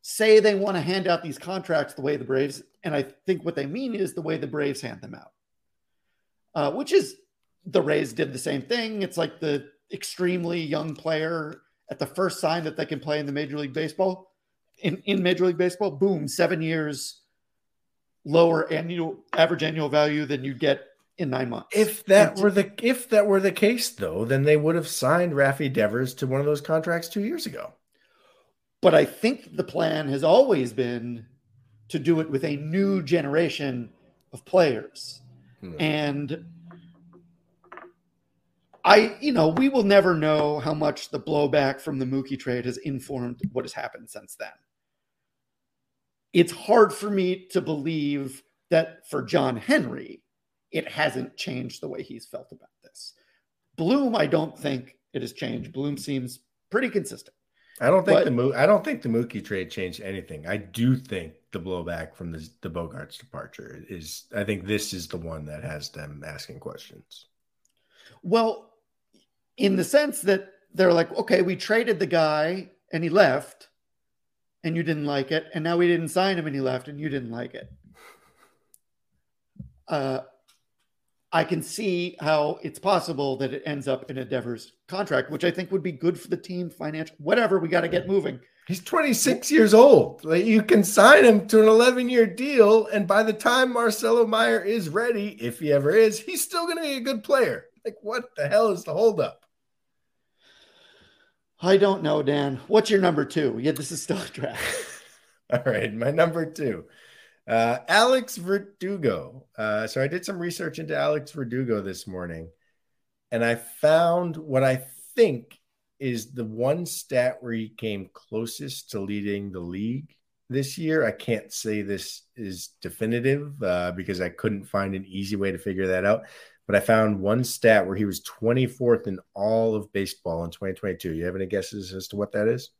say they want to hand out these contracts the way the Braves, and I think what they mean is the way the Braves hand them out, uh, which is the Rays did the same thing. It's like the extremely young player at the first sign that they can play in the Major League Baseball, in, in Major League Baseball, boom, seven years, lower annual average annual value than you'd get in nine months. If that were the if that were the case, though, then they would have signed Rafi Devers to one of those contracts two years ago. But I think the plan has always been to do it with a new generation of players. Hmm. And I, you know, we will never know how much the blowback from the Mookie trade has informed what has happened since then. It's hard for me to believe that for John Henry, it hasn't changed the way he's felt about this. Bloom, I don't think it has changed. Bloom seems pretty consistent. I don't think but, the Mo- I don't think the Mookie trade changed anything. I do think the blowback from the the Bogaerts departure is. I think this is the one that has them asking questions. Well, in the sense that they're like, okay, we traded the guy and he left, and you didn't like it, and now we didn't sign him and he left, and you didn't like it. Uh, I can see how it's possible that it ends up in a Devers contract, which I think would be good for the team, financial, whatever. We got to get moving. He's 26 years old. Like you can sign him to an 11 year deal, and by the time Marcelo Mayer is ready, if he ever is, he's still going to be a good player. Like, what the hell is the holdup? I don't know, Dan. What's your number two? Yeah, this is still a draft. All right, my number two. Uh, Alex Verdugo. Uh, so I did some research into Alex Verdugo this morning, and I found what I think is the one stat where he came closest to leading the league this year. I can't say this is definitive uh, because I couldn't find an easy way to figure that out. But I found one stat where he was 24th in all of baseball in 2022. You have any guesses as to what that is?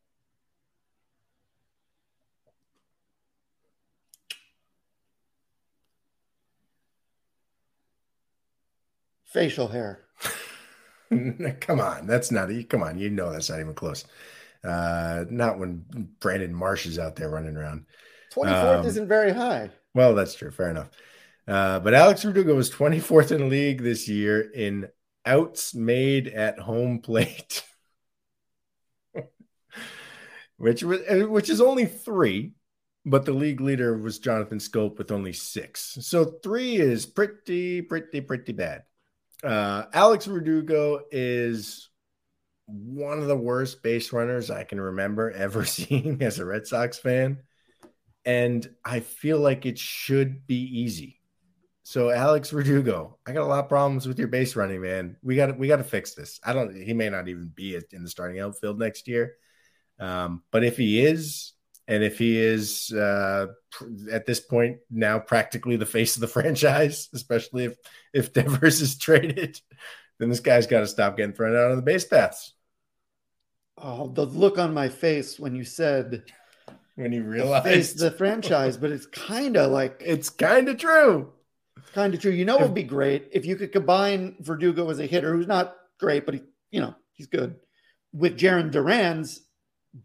facial hair. come on, that's not. Come on, you know that's not even close. Uh, not when Brandon Marsh is out there running around. Twenty fourth um, isn't very high. Well, that's true. Fair enough. Uh, but Alex Verdugo was 24th in the league this year in outs made at home plate, which was which is only three, but the league leader was Jonathan Schoop with only six. So three is pretty, pretty, pretty bad. Uh, Alex Verdugo is one of the worst base runners I can remember ever seeing as a Red Sox fan. And I feel like it should be easy. So Alex Verdugo, I got a lot of problems with your base running, man. We got we got to fix this. I don't. He may not even be in the starting outfield next year, um, but if he is, and if he is uh, at this point now practically the face of the franchise, especially if if Devers is traded, then this guy's got to stop getting thrown out on the base paths. Oh, the look on my face when you said when you realized the franchise, but it's kind of like it's kind of true. Kind of true. You know, it would be great if you could combine Verdugo as a hitter, who's not great, but he, you know, he's good, with Jarren Duran's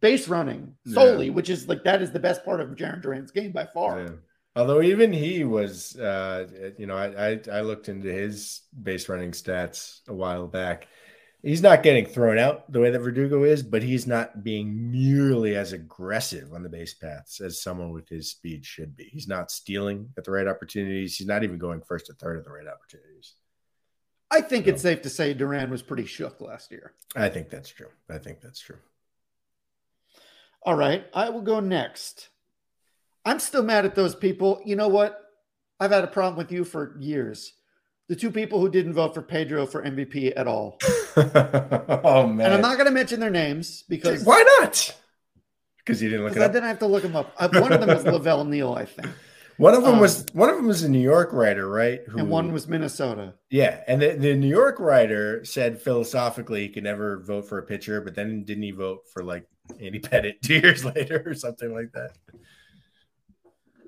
base running solely, yeah. which is like that is the best part of Jarren Duran's game by far. Yeah. Although even he was, uh, you know, I, I, I looked into his base running stats a while back. He's not getting thrown out the way that Verdugo is, but he's not being nearly as aggressive on the base paths as someone with his speed should be. He's not stealing at the right opportunities. He's not even going first to third at the right opportunities. I think so, it's safe to say Duran was pretty shook last year. I think that's true. I think that's true. All right, I will go next. I'm still mad at those people. You know what? I've had a problem with you for years. The two people who didn't vote for Pedro for MVP at all. oh man! And I'm not going to mention their names because why not? Because you didn't look it up. I didn't have to look them up. Uh, one of them was Lavelle Neal, I think. One of them um, was one of them was a New York writer, right? Who, and one was Minnesota. Yeah, and the, the New York writer said philosophically he could never vote for a pitcher, but then didn't he vote for like Andy Pettitte two years later or something like that?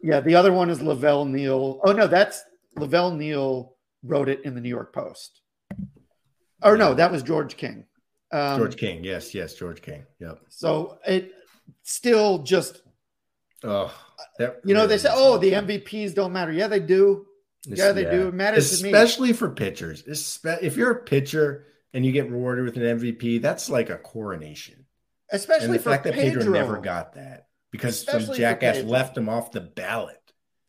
Yeah, the other one is Lavelle Neal. Oh no, that's Lavelle Neal wrote it in the New York Post. Or no, that was George King. Um, George King, yes, yes, George King. Yep. So it still just Oh, you know, they say, "Oh, the MVPs don't matter." Yeah, they do. yeah, they yeah. do. It matters to me especially for pitchers. If you're a pitcher and you get rewarded with an MVP, that's like a coronation. Especially and the fact Pedro. that Pedro never got that because especially some jackass left him off the ballot.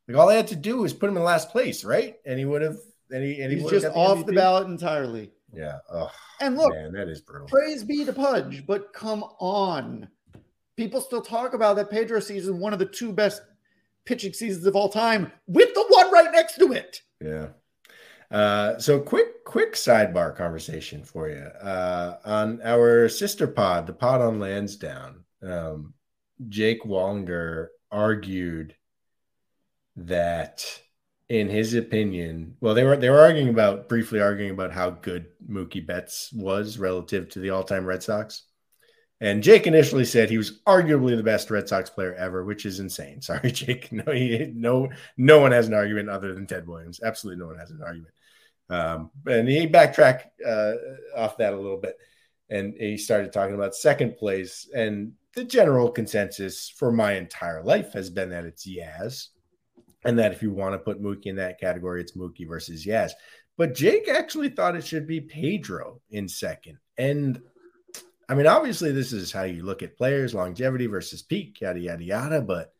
Like all they had to do was put him in last place, right? And he would have Any, any He's just off the ballot entirely. Yeah. Oh, and look, man, that is brutal. Praise be to Pudge, but come on. People still talk about that Pedro season, one of the two best pitching seasons of all time, with the one right next to it. Yeah. Uh, so quick, quick sidebar conversation for you. Uh, on our sister pod, the pod on Lansdowne, um, Jake Wallinger argued that in his opinion, well, they were they were arguing about briefly arguing about how good Mookie Betts was relative to the all-time Red Sox. And Jake initially said he was arguably the best Red Sox player ever, which is insane. Sorry, Jake. No, he, no, no one has an argument other than Ted Williams. Absolutely, no one has an argument. Um, and he backtracked uh, off that a little bit, and he started talking about second place. And the general consensus for my entire life has been that it's Yaz, and that if you want to put Mookie in that category, it's Mookie versus Yaz. But Jake actually thought it should be Pedro in second. And I mean, obviously, this is how you look at players longevity versus peak, yada, yada, yada. But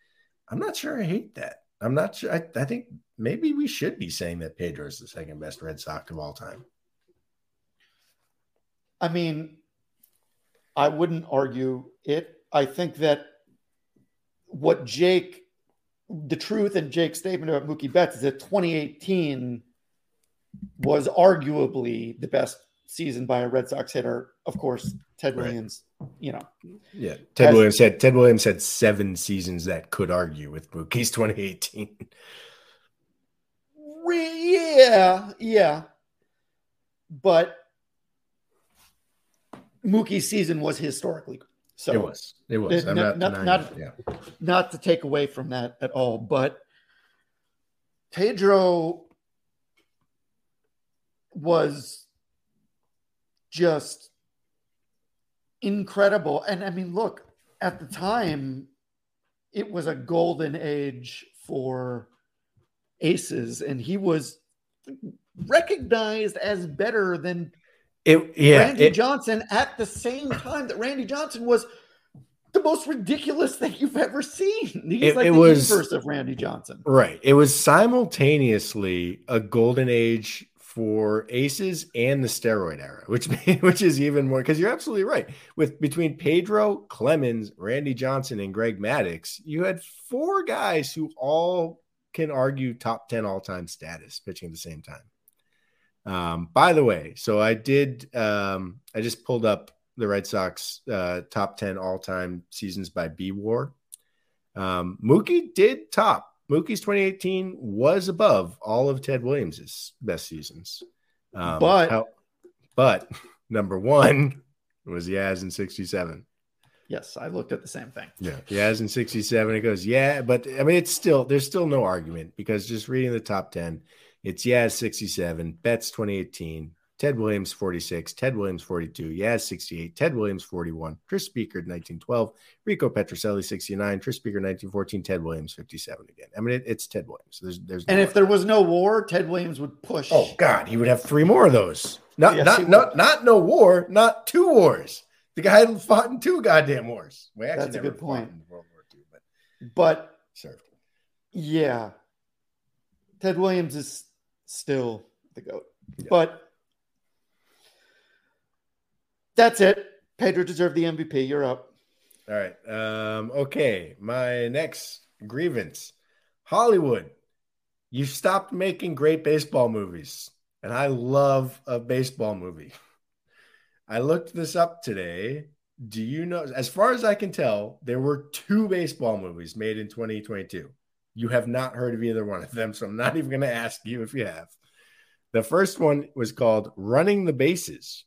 I'm not sure I hate that. I'm not sure. I, I think maybe we should be saying that Pedro is the second best Red Sox of all time. I mean, I wouldn't argue it. I think that what Jake the truth in Jake's statement about Mookie Betts is that 2018 was arguably the best season by a Red Sox hitter. Of course, Ted Williams, right. you know. Yeah. Ted has, Williams had Ted Williams had seven seasons that could argue with Mookie's 2018. Yeah, yeah. But Mookie's season was historically so it was. It was. I'm not, not, not, yeah. not to take away from that at all, but Pedro was just incredible. And I mean, look, at the time, it was a golden age for aces, and he was recognized as better than it, yeah, Randy it, Johnson at the same time that Randy Johnson was the most ridiculous thing you've ever seen. He's it, like it the was, universe of Randy Johnson. Right. It was simultaneously a golden age for aces and the steroid era, which which is even more because you're absolutely right. With between Pedro, Clemens, Randy Johnson, and Greg Maddux, you had four guys who all can argue top 10 all-time status pitching at the same time. Um, by the way, so I did. Um, I just pulled up the Red Sox uh, top ten all time seasons by bWAR. Um, Mookie did top. Mookie's 2018 was above all of Ted Williams's best seasons. Um, but how, but number one was Yaz in 67. Yes, I looked at the same thing. Yeah, Yaz in 67. It goes, yeah, but I mean, it's still there's still no argument because just reading the top 10, it's Yaz 67, Betts 2018, Ted Williams 46, Ted Williams 42, Yaz 68, Ted Williams 41, Tris Speaker 1912, Rico Petrocelli 69, Tris Speaker 1914, Ted Williams 57 again. I mean, it, it's Ted Williams. There's, there's no and if there was no war, Ted Williams would push. Oh God, he would have three more of those. Not yes, not not not no war, not two wars. The guy fought in two goddamn wars. We actually That's a good point. In World War II, but but served. Yeah, Ted Williams is still the goat. Yeah. But that's it. Pedro deserved the MVP. You're up. All right. Um, okay. My next grievance Hollywood, you stopped making great baseball movies. And I love a baseball movie. I looked this up today. Do you know, as far as I can tell, there were two baseball movies made in 2022. You have not heard of either one of them. So I'm not even going to ask you if you have. The first one was called Running the Bases.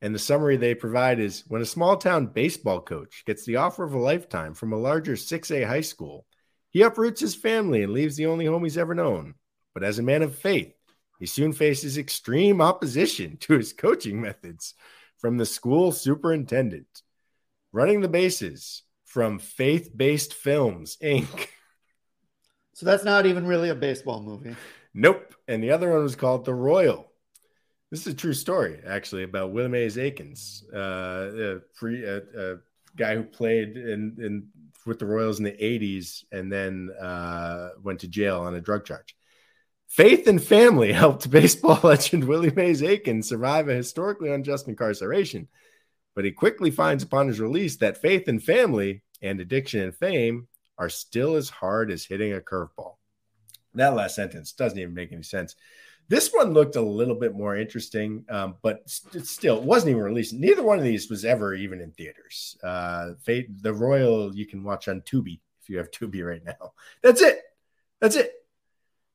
And the summary they provide is when a small town baseball coach gets the offer of a lifetime from a larger 6A high school, he uproots his family and leaves the only home he's ever known. But as a man of faith, he soon faces extreme opposition to his coaching methods from the school superintendent. Running the Bases from Faith Based Films, Inc. So that's not even really a baseball movie. Nope. And the other one was called The Royal. This is a true story, actually, about William A. Aikens, uh, a free a, a, guy who played in, in with the Royals in the '80s and then uh, went to jail on a drug charge. Faith and family helped baseball legend Willie Mays Aiken survive a historically unjust incarceration. But he quickly finds upon his release that faith and family and addiction and fame are still as hard as hitting a curveball. That last sentence doesn't even make any sense. This one looked a little bit more interesting, um, but st- still, wasn't even released. Neither one of these was ever even in theaters. Uh, Fate, the Royal, you can watch on Tubi if you have Tubi right now. That's it. That's it.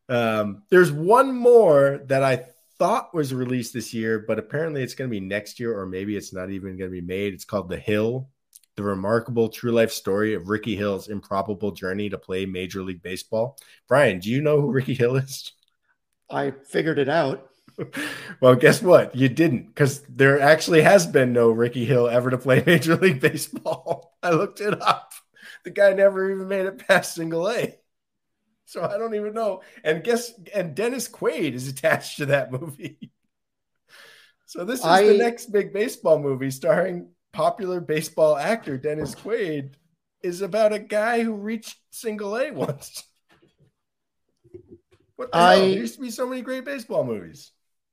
Um, there's one more that I thought was released this year, but apparently it's going to be next year, or maybe it's not even going to be made. It's called The Hill, the remarkable true life story of Ricky Hill's improbable journey to play Major League Baseball. Brian, do you know who Ricky Hill is? I figured it out. well, guess what? You didn't, because there actually has been no Ricky Hill ever to play Major League Baseball. I looked it up. The guy never even made it past single A. So I don't even know. And guess and Dennis Quaid is attached to that movie. So this is I, the next big baseball movie starring popular baseball actor Dennis Quaid is about a guy who reached single A once. What the I, hell? There used to be so many great baseball movies.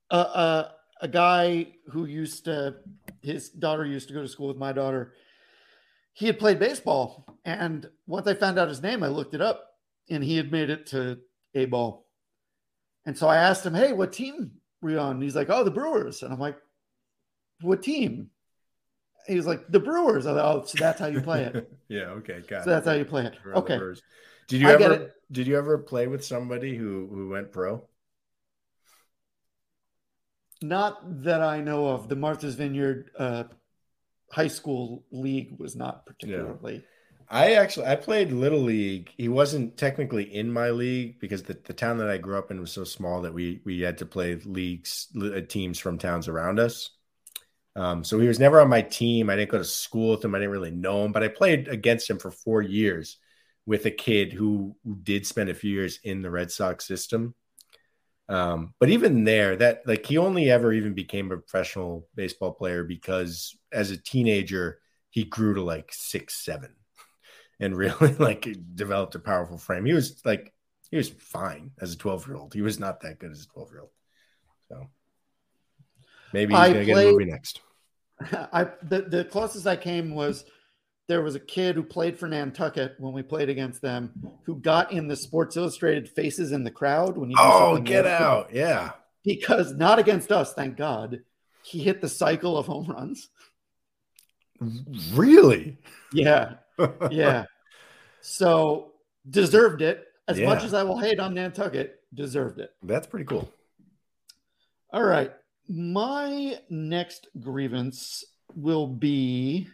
Uh, uh, a guy who used to, his daughter used to go to school with my daughter. He had played baseball, and once I found out his name, I looked it up and he had made it to A ball. And so I asked him, Hey, what team were you on? And he's like, Oh, the Brewers. And I'm like, What team? He was like, The Brewers. I thought, Oh, so that's how you play it. yeah, okay, got so it. that's how you play it. Okay. Did you I ever did you ever play with somebody who who went pro? Not that I know of. The Martha's Vineyard uh, high school league was not particularly. Yeah. I actually I played little league. He wasn't technically in my league because the, the town that I grew up in was so small that we we had to play leagues uh, teams from towns around us. Um, so he was never on my team. I didn't go to school with him. I didn't really know him, but I played against him for four years with a kid who, did spend a few years in the Red Sox system. Um, but even there, that like he only ever even became a professional baseball player because as a teenager he grew to like six seven and really like developed a powerful frame. He was like he was fine as a 12 year old. He was not that good as a 12 year old. So maybe he's gonna get a movie next. I the, the closest I came was there was a kid who played for Nantucket when we played against them who got in the Sports Illustrated faces in the crowd when you oh get out yeah because not against us thank God he hit the cycle of home runs really yeah yeah. So deserved it. As yeah. much as I will hate on Nantucket, deserved it. That's pretty cool. All right. My next grievance will be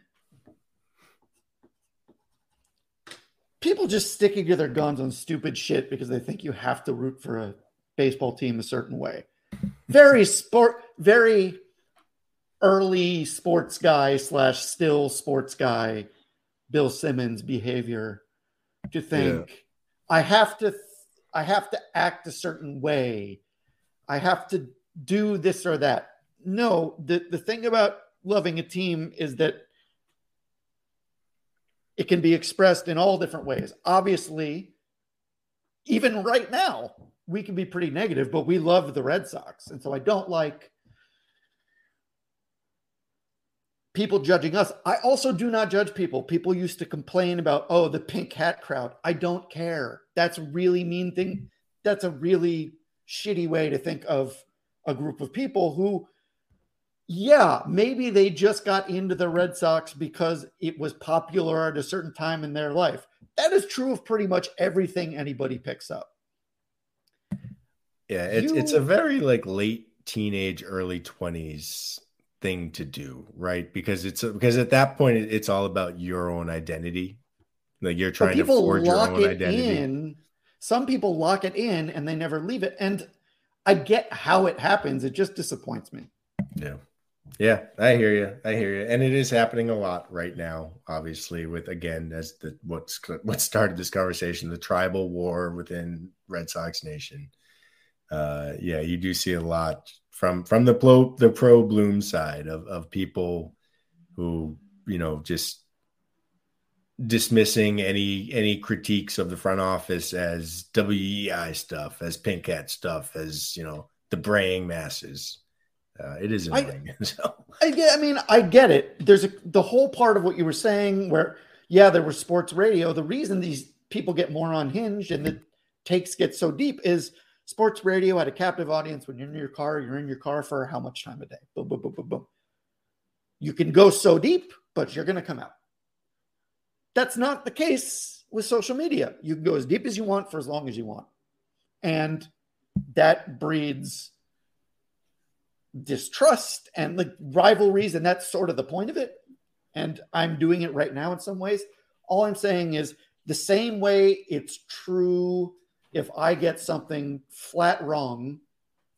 people just sticking to their guns on stupid shit because they think you have to root for a baseball team a certain way. Very sport, very early sports guy slash still sports guy Bill Simmons behavior to think yeah. I have to I have to act a certain way. I have to do this or that. No, the, the thing about loving a team is that it can be expressed in all different ways. Obviously, even right now, we can be pretty negative, but we love the Red Sox. And so I don't like people judging us. I also do not judge people. People used to complain about, oh, the pink hat crowd. I don't care. That's a really mean thing. That's a really shitty way to think of a group of people who, yeah, maybe they just got into the Red Sox because it was popular at a certain time in their life. That is true of pretty much everything anybody picks up. Yeah, it's you, it's a very like late teenage, early 20s thing to do, right? Because it's because at that point it's all about your own identity. Like you're trying to forge your own identity. In. Some people lock it in and they never leave it. And I get how it happens. It just disappoints me. Yeah. Yeah, I hear you. I hear you. And it is happening a lot right now, obviously, with again, as the what's what started this conversation, the tribal war within Red Sox Nation. Uh yeah, you do see a lot from from the pro the pro bloom side of of people who you know just dismissing any any critiques of the front office as WEEI stuff, as pink hat stuff, as you know the braying masses. Uh, it is annoying. I, so. I, get, I mean, I get it. There's a, the whole part of what you were saying where, yeah, there was sports radio. The reason these people get more unhinged and the takes get so deep is sports radio had a captive audience. When you're in your car, you're in your car for how much time a day? Boom, boom, boom, boom, boom. You can go so deep, but you're going to come out. That's not the case with social media. You can go as deep as you want for as long as you want. And that breeds distrust and like rivalries. And that's sort of the point of it. And I'm doing it right now in some ways. All I'm saying is the same way it's true if I get something flat wrong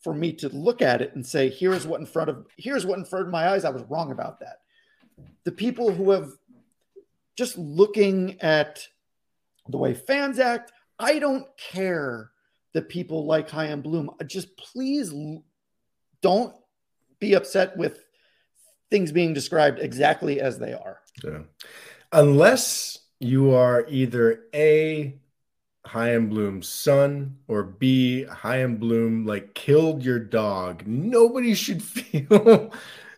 for me to look at it and say, here's what in front of here's what in front of my eyes, I was wrong about that. The people who have just looking at the way fans act, I don't care that people like Chaim Bloom. Just please don't be upset with things being described exactly as they are. Yeah. Unless you are either A, Chaim Bloom's son, or B, Chaim Bloom like killed your dog. Nobody should feel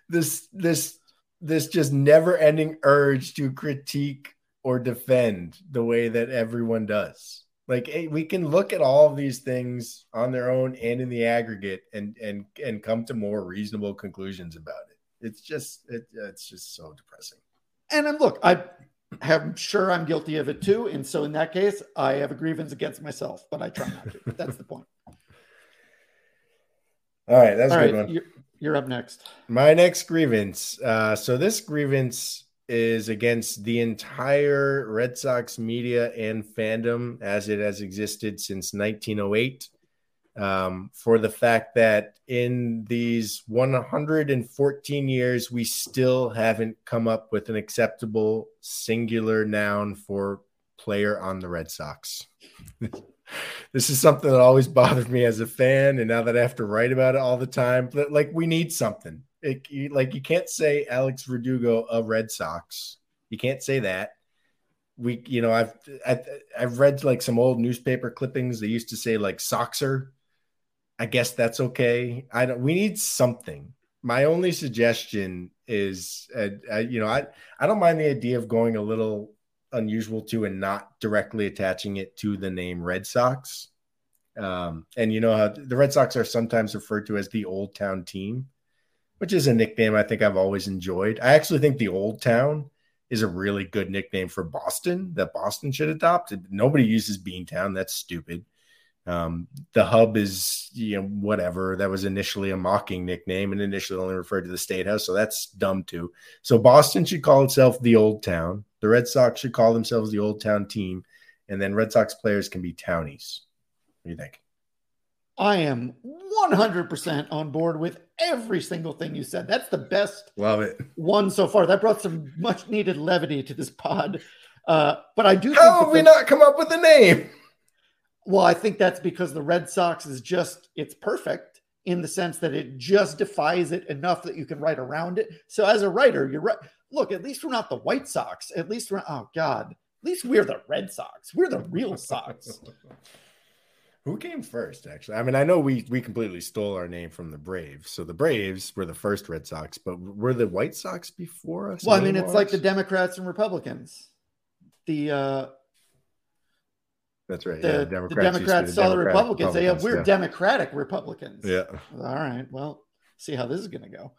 this this this just never ending urge to critique or defend the way that everyone does. Like eh, we can look at all of these things on their own and in the aggregate and and and come to more reasonable conclusions about it. It's just it, it's just so depressing. And I'm look, I I'm sure I'm guilty of it too. And so in that case, I have a grievance against myself, but I try not to. That's the point. All right, that's All a good right, one. You're, up next. My next grievance. Uh, so this grievance is against the entire Red Sox media and fandom as it has existed since 1908 um, for the fact that in these 114 years, we still haven't come up with an acceptable singular noun for player on the Red Sox. this is something that always bothered me as a fan, and now that I have to write about it all the time, but like we need something. It, you, like you can't say Alex Verdugo of Red Sox. You can't say that we you know I've, I've i've read like some old newspaper clippings they used to say like soxer I guess that's okay. I don't. We need something. My only suggestion is, uh, uh, you know, I I don't mind the idea of going a little unusual to and not directly attaching it to the name Red Sox. Um, and you know how the Red Sox are sometimes referred to as the Old Town team, which is a nickname I think I've always enjoyed. I actually think the Old Town is a really good nickname for Boston that Boston should adopt. Nobody uses Beantown. That's stupid. Um, the hub is, you know, whatever. That was initially a mocking nickname and initially only referred to the state house. So that's dumb too. So Boston should call itself the Old Town. The Red Sox should call themselves the Old Town team. And then Red Sox players can be townies. What do you think? I am 100% on board with every single thing you said. That's the best Love it. one so far. That brought some much needed levity to this pod. Uh, but I do. How have we not come up with a name? Well, I think that's because the Red Sox is just it's perfect in the sense that it just defies it enough that you can write around it. So as a writer, you're right. Look, at least we're not the White Sox. At least we're oh God. At least we're the Red Sox. We're the real Sox. Who came first, actually? I mean, I know we we completely stole our name from the Braves. So the Braves were the first Red Sox, but were the White Sox before us? Well, I mean, it's like the Democrats and Republicans. The uh that's right. The, yeah, Democrats, the Democrats saw the Republicans. They have, we're yeah. Democratic Republicans. Yeah. All right. Well, see how this is going to go.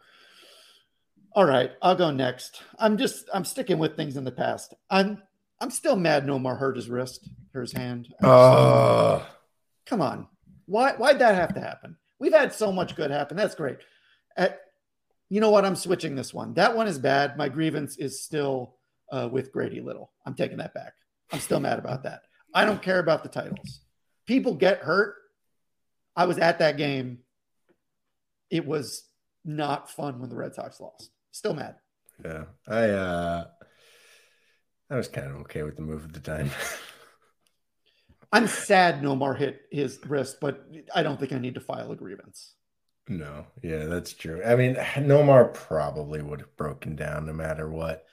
All right, I'll go next. I'm just I'm sticking with things in the past. I'm I'm still mad Nomar hurt his wrist or his hand. Uh, come on. Why why'd that have to happen? We've had so much good happen. That's great. At, you know what? I'm switching this one. That one is bad. My grievance is still uh, with Grady Little. I'm taking that back. I'm still mad about that. I don't care about the titles. People get hurt. I was at that game. It was not fun when the Red Sox lost. Still mad. Yeah. I uh I was kind of okay with the move at the time. I'm sad Nomar hit his wrist, but I don't think I need to file a grievance. No, yeah, that's true. I mean, Nomar probably would have broken down no matter what.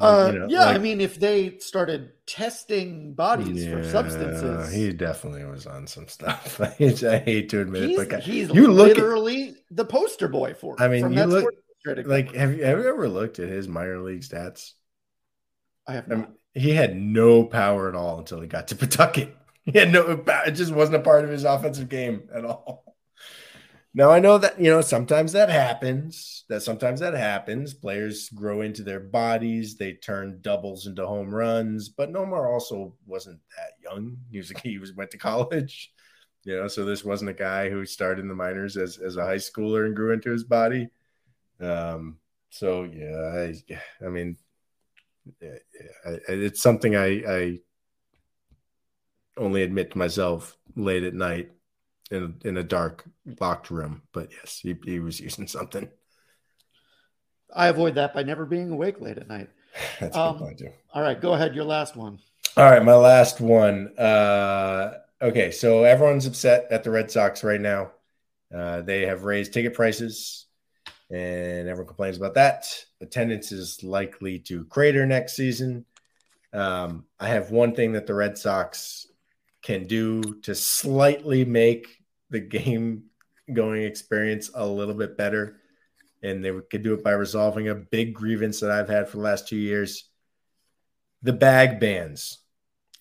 Uh, you know, yeah, I mean, if they started testing bodies for substances, He definitely was on some stuff. I hate to admit he's, it, but he's you look at- literally the poster boy for. it I mean, you that look- Illustrated like have you, have you ever looked at his minor league stats? I have I not. mean, he had no power at all until he got to Pawtucket. He had no, it just wasn't a part of his offensive game at all. Now I know that you know sometimes that happens. That sometimes that happens. Players grow into their bodies. They turn doubles into home runs. But Nomar also wasn't that young. He was he was went to college. You know, so this wasn't a guy who started in the minors as as a high schooler and grew into his body. Um. So yeah, I I mean, I- it's something I, I only admit to myself late at night in in a dark locked room. But yes, he, he was using something. I avoid that by never being awake late at night. That's Um, good point too. All right, go ahead. Your last one. All right, my last one. Uh, okay, so everyone's upset at the Red Sox right now. Uh, they have raised ticket prices, and everyone complains about that. Attendance is likely to crater next season. Um, I have one thing that the Red Sox can do to slightly make the game going experience a little bit better. And they could do it by resolving a big grievance that I've had for the last two years the bag bans,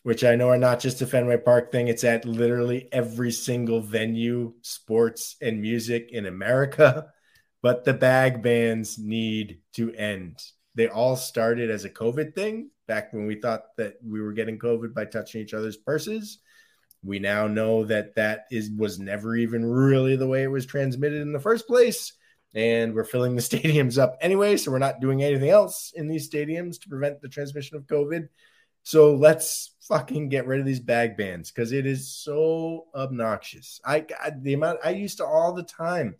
which I know are not just a Fenway Park thing. It's at literally every single venue, sports and music in America. But the bag bans need to end. They all started as a COVID thing back when we thought that we were getting COVID by touching each other's purses. We now know that that is was never even really the way it was transmitted in the first place. And we're filling the stadiums up anyway, so we're not doing anything else in these stadiums to prevent the transmission of COVID. So let's fucking get rid of these bag bans because it is so obnoxious. I, I the amount I used to all the time,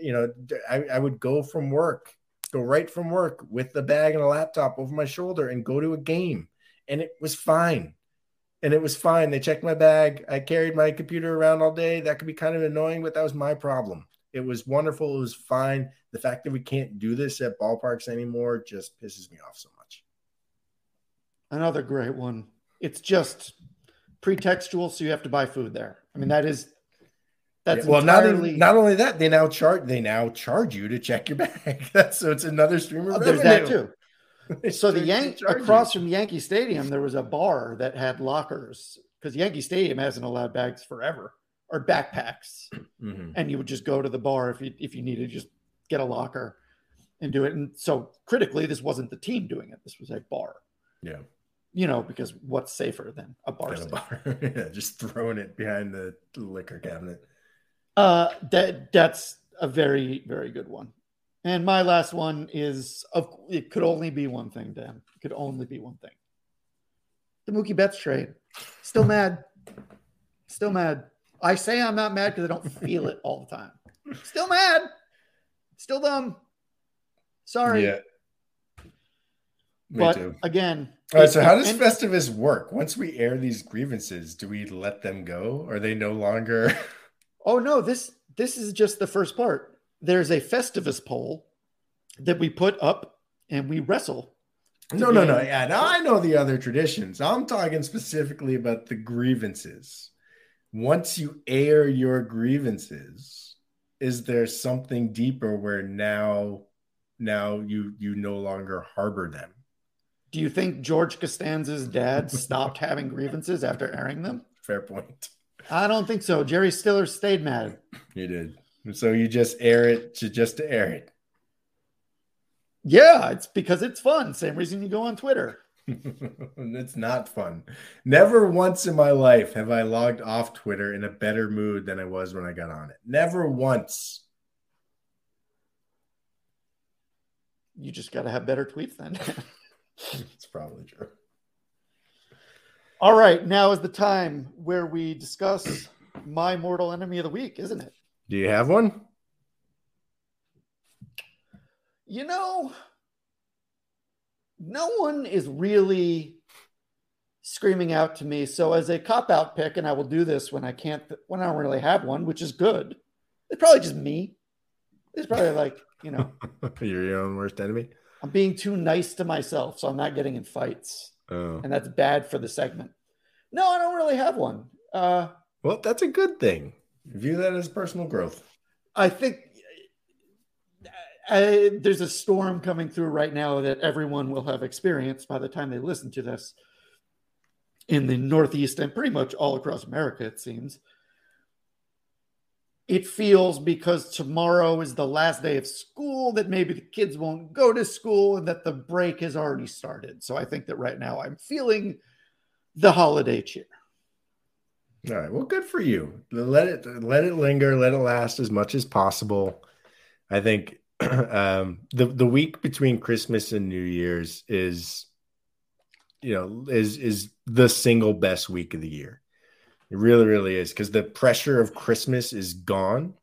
you know, I, I would go from work, go right from work with the bag and a laptop over my shoulder and go to a game, and it was fine. And it was fine. They checked my bag. I carried my computer around all day. That could be kind of annoying, but that was my problem. It was wonderful. It was fine. The fact that we can't do this at ballparks anymore just pisses me off so much. Another great one. It's just pretextual, so you have to buy food there. I mean, that is that's Yeah, well, not, entirely. even- not only that, they now charge they now charge you to check your bag. That's so it's another stream of Oh, there's that too. So the charge- Yank charge you. across from Yankee Stadium, there was a bar that had lockers because Yankee Stadium hasn't allowed bags forever or backpacks, Mhm. and you would just go to the bar if you if you needed just get a locker and do it. And so critically, this wasn't the team doing it. This was a bar. Yeah, You know, because what's safer than a bar? at a bar. yeah, just throwing it behind the liquor cabinet. Uh, that that's a very very good one. And my last one is of it could only be one thing, Dan. It could only be one thing. The Mookie Betts trade. Still mad. Still mad. I say I'm not mad because I don't feel it all the time. Still mad. Still dumb. Sorry. Yeah, me but too. again. All right, so how does and- Festivus work? Once we air these grievances, do we let them go? Are they no longer? Oh no, this this is just the first part. There's a Festivus poll that we put up and we wrestle. No, no, no. Yeah, now I know the other traditions. I'm talking specifically about the grievances. Once you air your grievances, is there something deeper where now now you you no longer harbor them? Do you think George Costanza's dad stopped having grievances after airing them? Fair point. I don't think so. Jerry Stiller stayed mad. He did. So you just air it to just to air it. Yeah, it's because it's fun. Same reason you go on Twitter. it's not fun. Never once in my life have I logged off Twitter in a better mood than I was when I got on it. Never once. You just got to have better tweets then. It's probably true. All right, now is the time where we discuss my mortal enemy of the week, isn't it? Do you have one? You know, no one is really screaming out to me. So, as a cop out pick, and I will do this when I can't, when I don't really have one, which is good. It's probably just me. It's probably like, you know, You're your own worst enemy. I'm being too nice to myself, so I'm not getting in fights, Oh. and that's bad for the segment. No, I don't really have one. Uh, Well, that's a good thing. View that as personal growth. I think uh, there's a storm coming through right now that everyone will have experienced by the time they listen to this in the Northeast and pretty much all across America, it seems. It feels because tomorrow is the last day of school that maybe the kids won't go to school and that the break has already started. So I think that right now I'm feeling the holiday cheer. All right. Well, good for you. Let it let it linger. Let it last as much as possible. I think um, the the week between Christmas and New Year's is, you know, is is the single best week of the year. It really, really is because the pressure of Christmas is gone.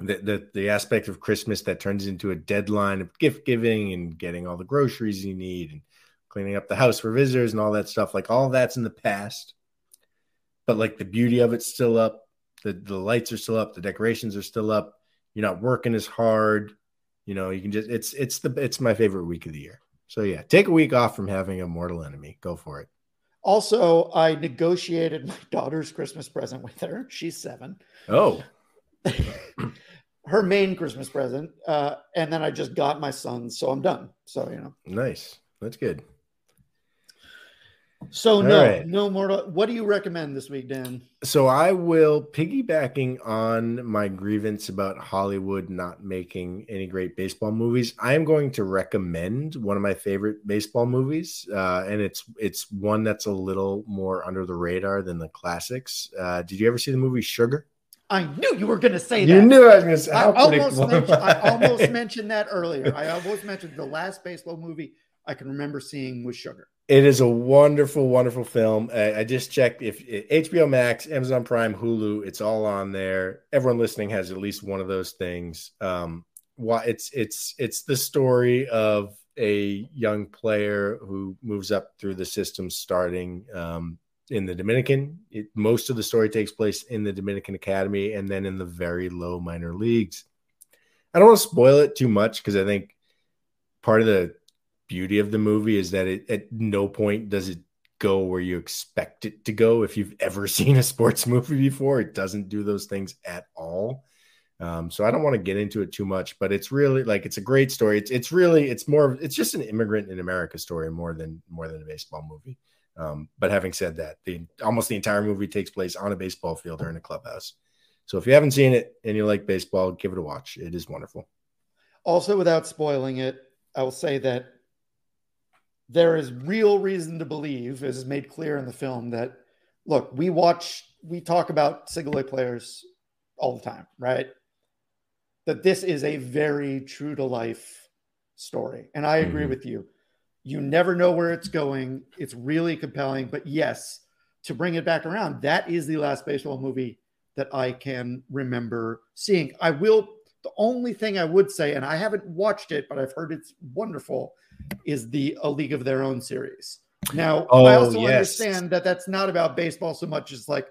The, the the aspect of Christmas that turns into a deadline of gift giving and getting all the groceries you need and cleaning up the house for visitors and all that stuff. Like all that's in the past but like the beauty of it's still up. The the lights are still up, the decorations are still up. You're not working as hard. You know, you can just it's it's the it's my favorite week of the year. So yeah, take a week off from having a mortal enemy. Go for it. Also, I negotiated my daughter's Christmas present with her. She's seven. Oh, her main Christmas present. Uh, and then I just got my son. so I'm done. So, you know. nice. That's good. So All no, right. no more. What do you recommend this week, Dan? So I will piggybacking on my grievance about Hollywood not making any great baseball movies. I am going to recommend one of my favorite baseball movies, uh, and it's it's one that's a little more under the radar than the classics. Uh, did you ever see the movie Sugar? I knew you were going to say that. You knew I was going to say. I almost, mentioned, I almost mentioned that earlier. I almost mentioned the last baseball movie I can remember seeing was Sugar. It is a wonderful, wonderful film. I, I just checked if HBO Max, Amazon Prime, Hulu, it's all on there. Everyone listening has at least one of those things. Um, why it's it's it's the story of a young player who moves up through the system, starting um, in the Dominican. It, most of the story takes place in the Dominican Academy, and then in the very low minor leagues. I don't want to spoil it too much because I think part of the beauty of the movie is that it at no point does it go where you expect it to go. If you've ever seen a sports movie before, it doesn't do those things at all. Um, so I don't want to get into it too much, but it's really like it's a great story. It's it's really it's more it's just an immigrant in America story more than more than a baseball movie. Um, but having said that, the almost the entire movie takes place on a baseball field or in a clubhouse. So if you haven't seen it and you like baseball, give it a watch. It is wonderful. Also, without spoiling it, I will say that there is real reason to believe, as is made clear in the film, that look, we watch, we talk about single A players all the time, right? That this is a very true to life story. And I agree Mhm. with you. You never know where it's going. It's really compelling. But yes, to bring it back around, that is the last baseball movie that I can remember seeing. I will, the only thing I would say, and I haven't watched it, but I've heard it's wonderful, is the A League of Their Own series. Now, I Oh, also yes. understand that that's not about baseball so much as like,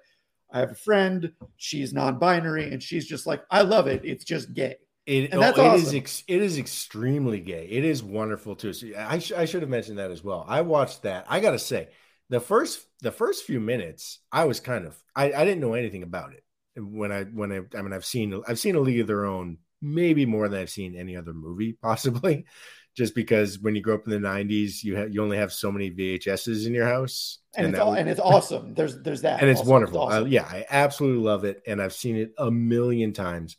I have a friend, she's non binary, and she's just like, I love it. It's just gay. It, And oh, that's oh, it is awesome. ex- it is extremely gay. It is wonderful too. So I, sh- I should have mentioned that as well. I watched that. I gotta say, the first the first few minutes, I was kind of I, I didn't know anything about it when I when I I mean I've seen I've seen a League of Their Own maybe more than I've seen any other movie possibly, just because when you grow up in the '90s, you have you only have so many VHSs in your house, And, it's all, was- and it's awesome. There's there's that. and it's also. wonderful. awesome. I- yeah, I absolutely love it, and I've seen it a million times.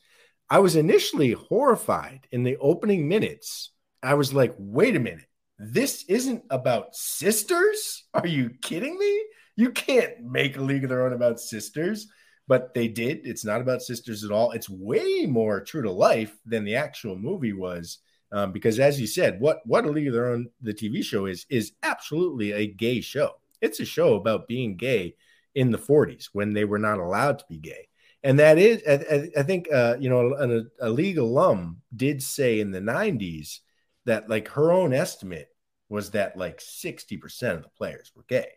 I was initially horrified in the opening minutes. I was like, "Wait a minute, this isn't about sisters? Are you kidding me? You can't make a league of their own about sisters." But they did. It's not about sisters at all. It's way more true to life than the actual movie was. Um, because as you said, what what a league of their own the TV show is is absolutely a gay show. It's a show about being gay in the 40s when they were not allowed to be gay. And that is, I, I- think, uh, you know, an, a league alum did say in the 90s that like her own estimate was that like 60% of the players were gay.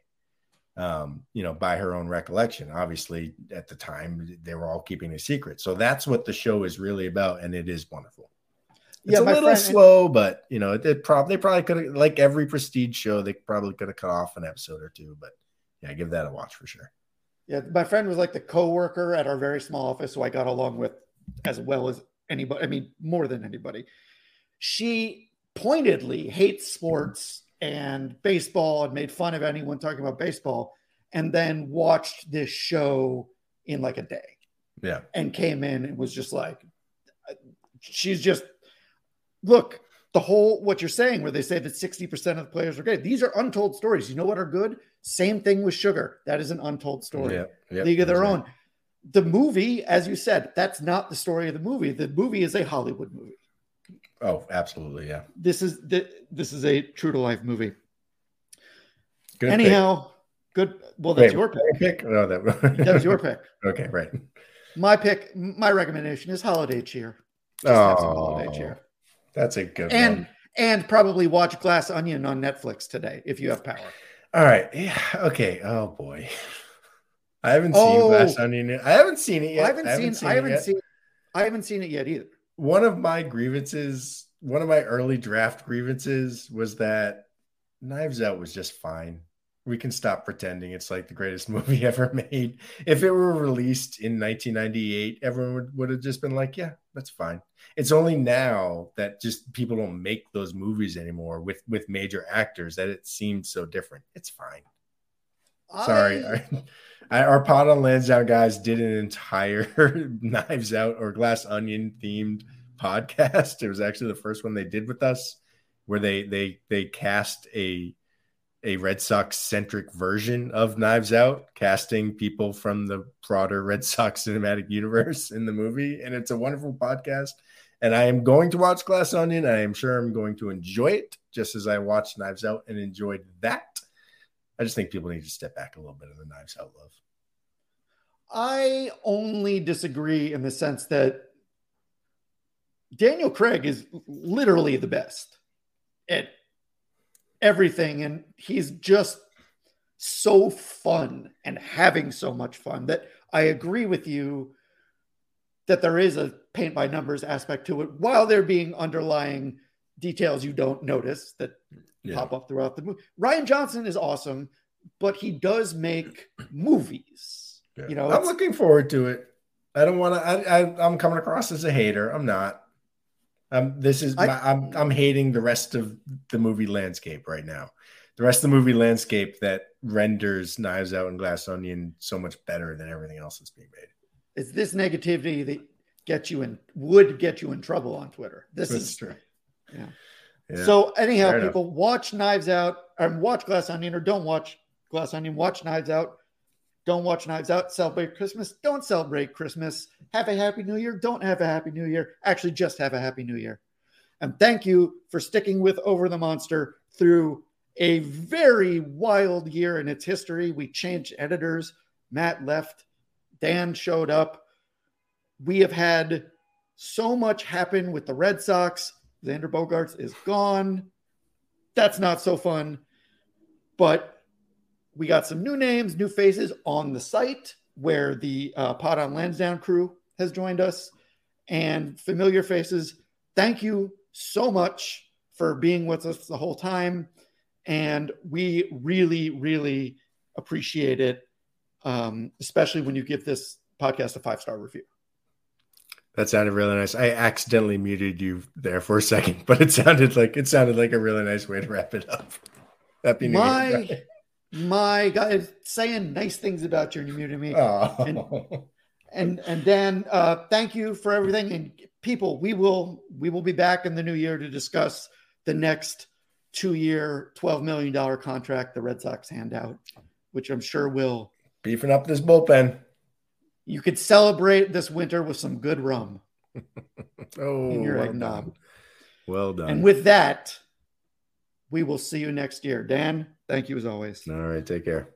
Um, you know, by her own recollection. Obviously, at the time, they were all keeping a secret. So that's what the show is really about. And it is wonderful. It's a little friend, slow, but you know, it, it probably they probably could have like every prestige show, they probably could have cut off an episode or two, but yeah, give that a watch for sure. Yeah, my friend was like the co-worker at our very small office, who I got along with as well as anybody. I mean, more than anybody. She pointedly hates sports and baseball and made fun of anyone talking about baseball, and then watched this show in like a day. Yeah, and came in and was just like, she's just look the whole what you're saying where they say that 60% of the players are great these are untold stories. You know what are good? Same thing with sugar. That is an untold story. Yeah, yeah league of their own. The movie as you said that's not the story of the movie. The movie is a hollywood movie oh absolutely yeah this is this is a true to life movie good anyhow pick. good well that's Wait, your pick, pick? No, that... that was your pick okay right my pick my recommendation is holiday cheer just oh, That's a good and, one. And probably watch Glass Onion on Netflix today if you have power. All right. Yeah. Okay. Oh boy. I haven't oh, seen Glass Onion. I haven't seen it yet. I haven't, I haven't seen, seen, I haven't seen I haven't seen it yet either. One of my grievances, one of my early draft grievances was that Knives Out was just fine we can stop pretending it's like the greatest movie ever made. If it were released in 1998, everyone would, would have just been like, yeah, that's fine. It's only now that just people don't make those movies anymore with with major actors that it seems so different. It's fine. I... Sorry. I, our Pod on Lansdowne guys did an entire Knives Out or Glass Onion themed podcast. It was actually the first one they did with us where they they they cast a a Red Sox centric version of Knives Out, casting people from the broader Red Sox cinematic universe in the movie. And it's a wonderful podcast. And I am going to watch Glass Onion. I am sure I'm going to enjoy it just as I watched Knives Out and enjoyed that. I just think people need to step back a little bit of the Knives Out love. I only disagree in the sense that Daniel Craig is literally the best at everything. And he's just so fun and having so much fun that I agree with you that there is a paint by numbers aspect to it while there being underlying details you don't notice that yeah. pop up throughout the movie. Rian Johnson is awesome, but he does make movies. Yeah. You know, I'm looking forward to it. I don't want to. I, I, am coming across as a hater. I'm not. Um, this is I, my, I'm I'm hating the rest of the movie landscape right now. The rest of the movie landscape that renders Knives Out and Glass Onion so much better than everything else that's being made. It's this negativity that gets you in would get you in trouble on Twitter. This that's is true. Yeah. yeah. So anyhow, people watch Knives Out or watch Glass Onion or don't watch Glass Onion. Watch Knives Out. Don't watch Knives Out. Celebrate Christmas. Don't celebrate Christmas. Have a happy new year. Don't have a happy new year. Actually, just have a happy new year. And thank you for sticking with Over the Monster through a very wild year in its history. We changed editors. Matt left. Dan showed up. We have had so much happen with the Red Sox. Xander Bogaerts is gone. That's not so fun. But we got some new names, new faces on the site where the uh, Pod on Lansdowne crew has joined us and familiar faces. Thank you so much for being with us the whole time. And we really, really appreciate it, um, especially when you give this podcast a five star review. That sounded really nice. I accidentally muted you there for a second, but it sounded like it sounded like a really nice way to wrap it up. Happy New My, Year my guy saying nice things about you and you muted me. Oh. And, and and Dan, uh, thank you for everything. And people, we will we will be back in the new year to discuss the next two year, twelve million dollar contract the Red Sox hand out, which I'm sure will beefing up this bullpen. You could celebrate this winter with some good rum. oh, in your well eggnog. Done. Well done. And with that, we will see you next year. Dan, Thank you as always. All right. Take care.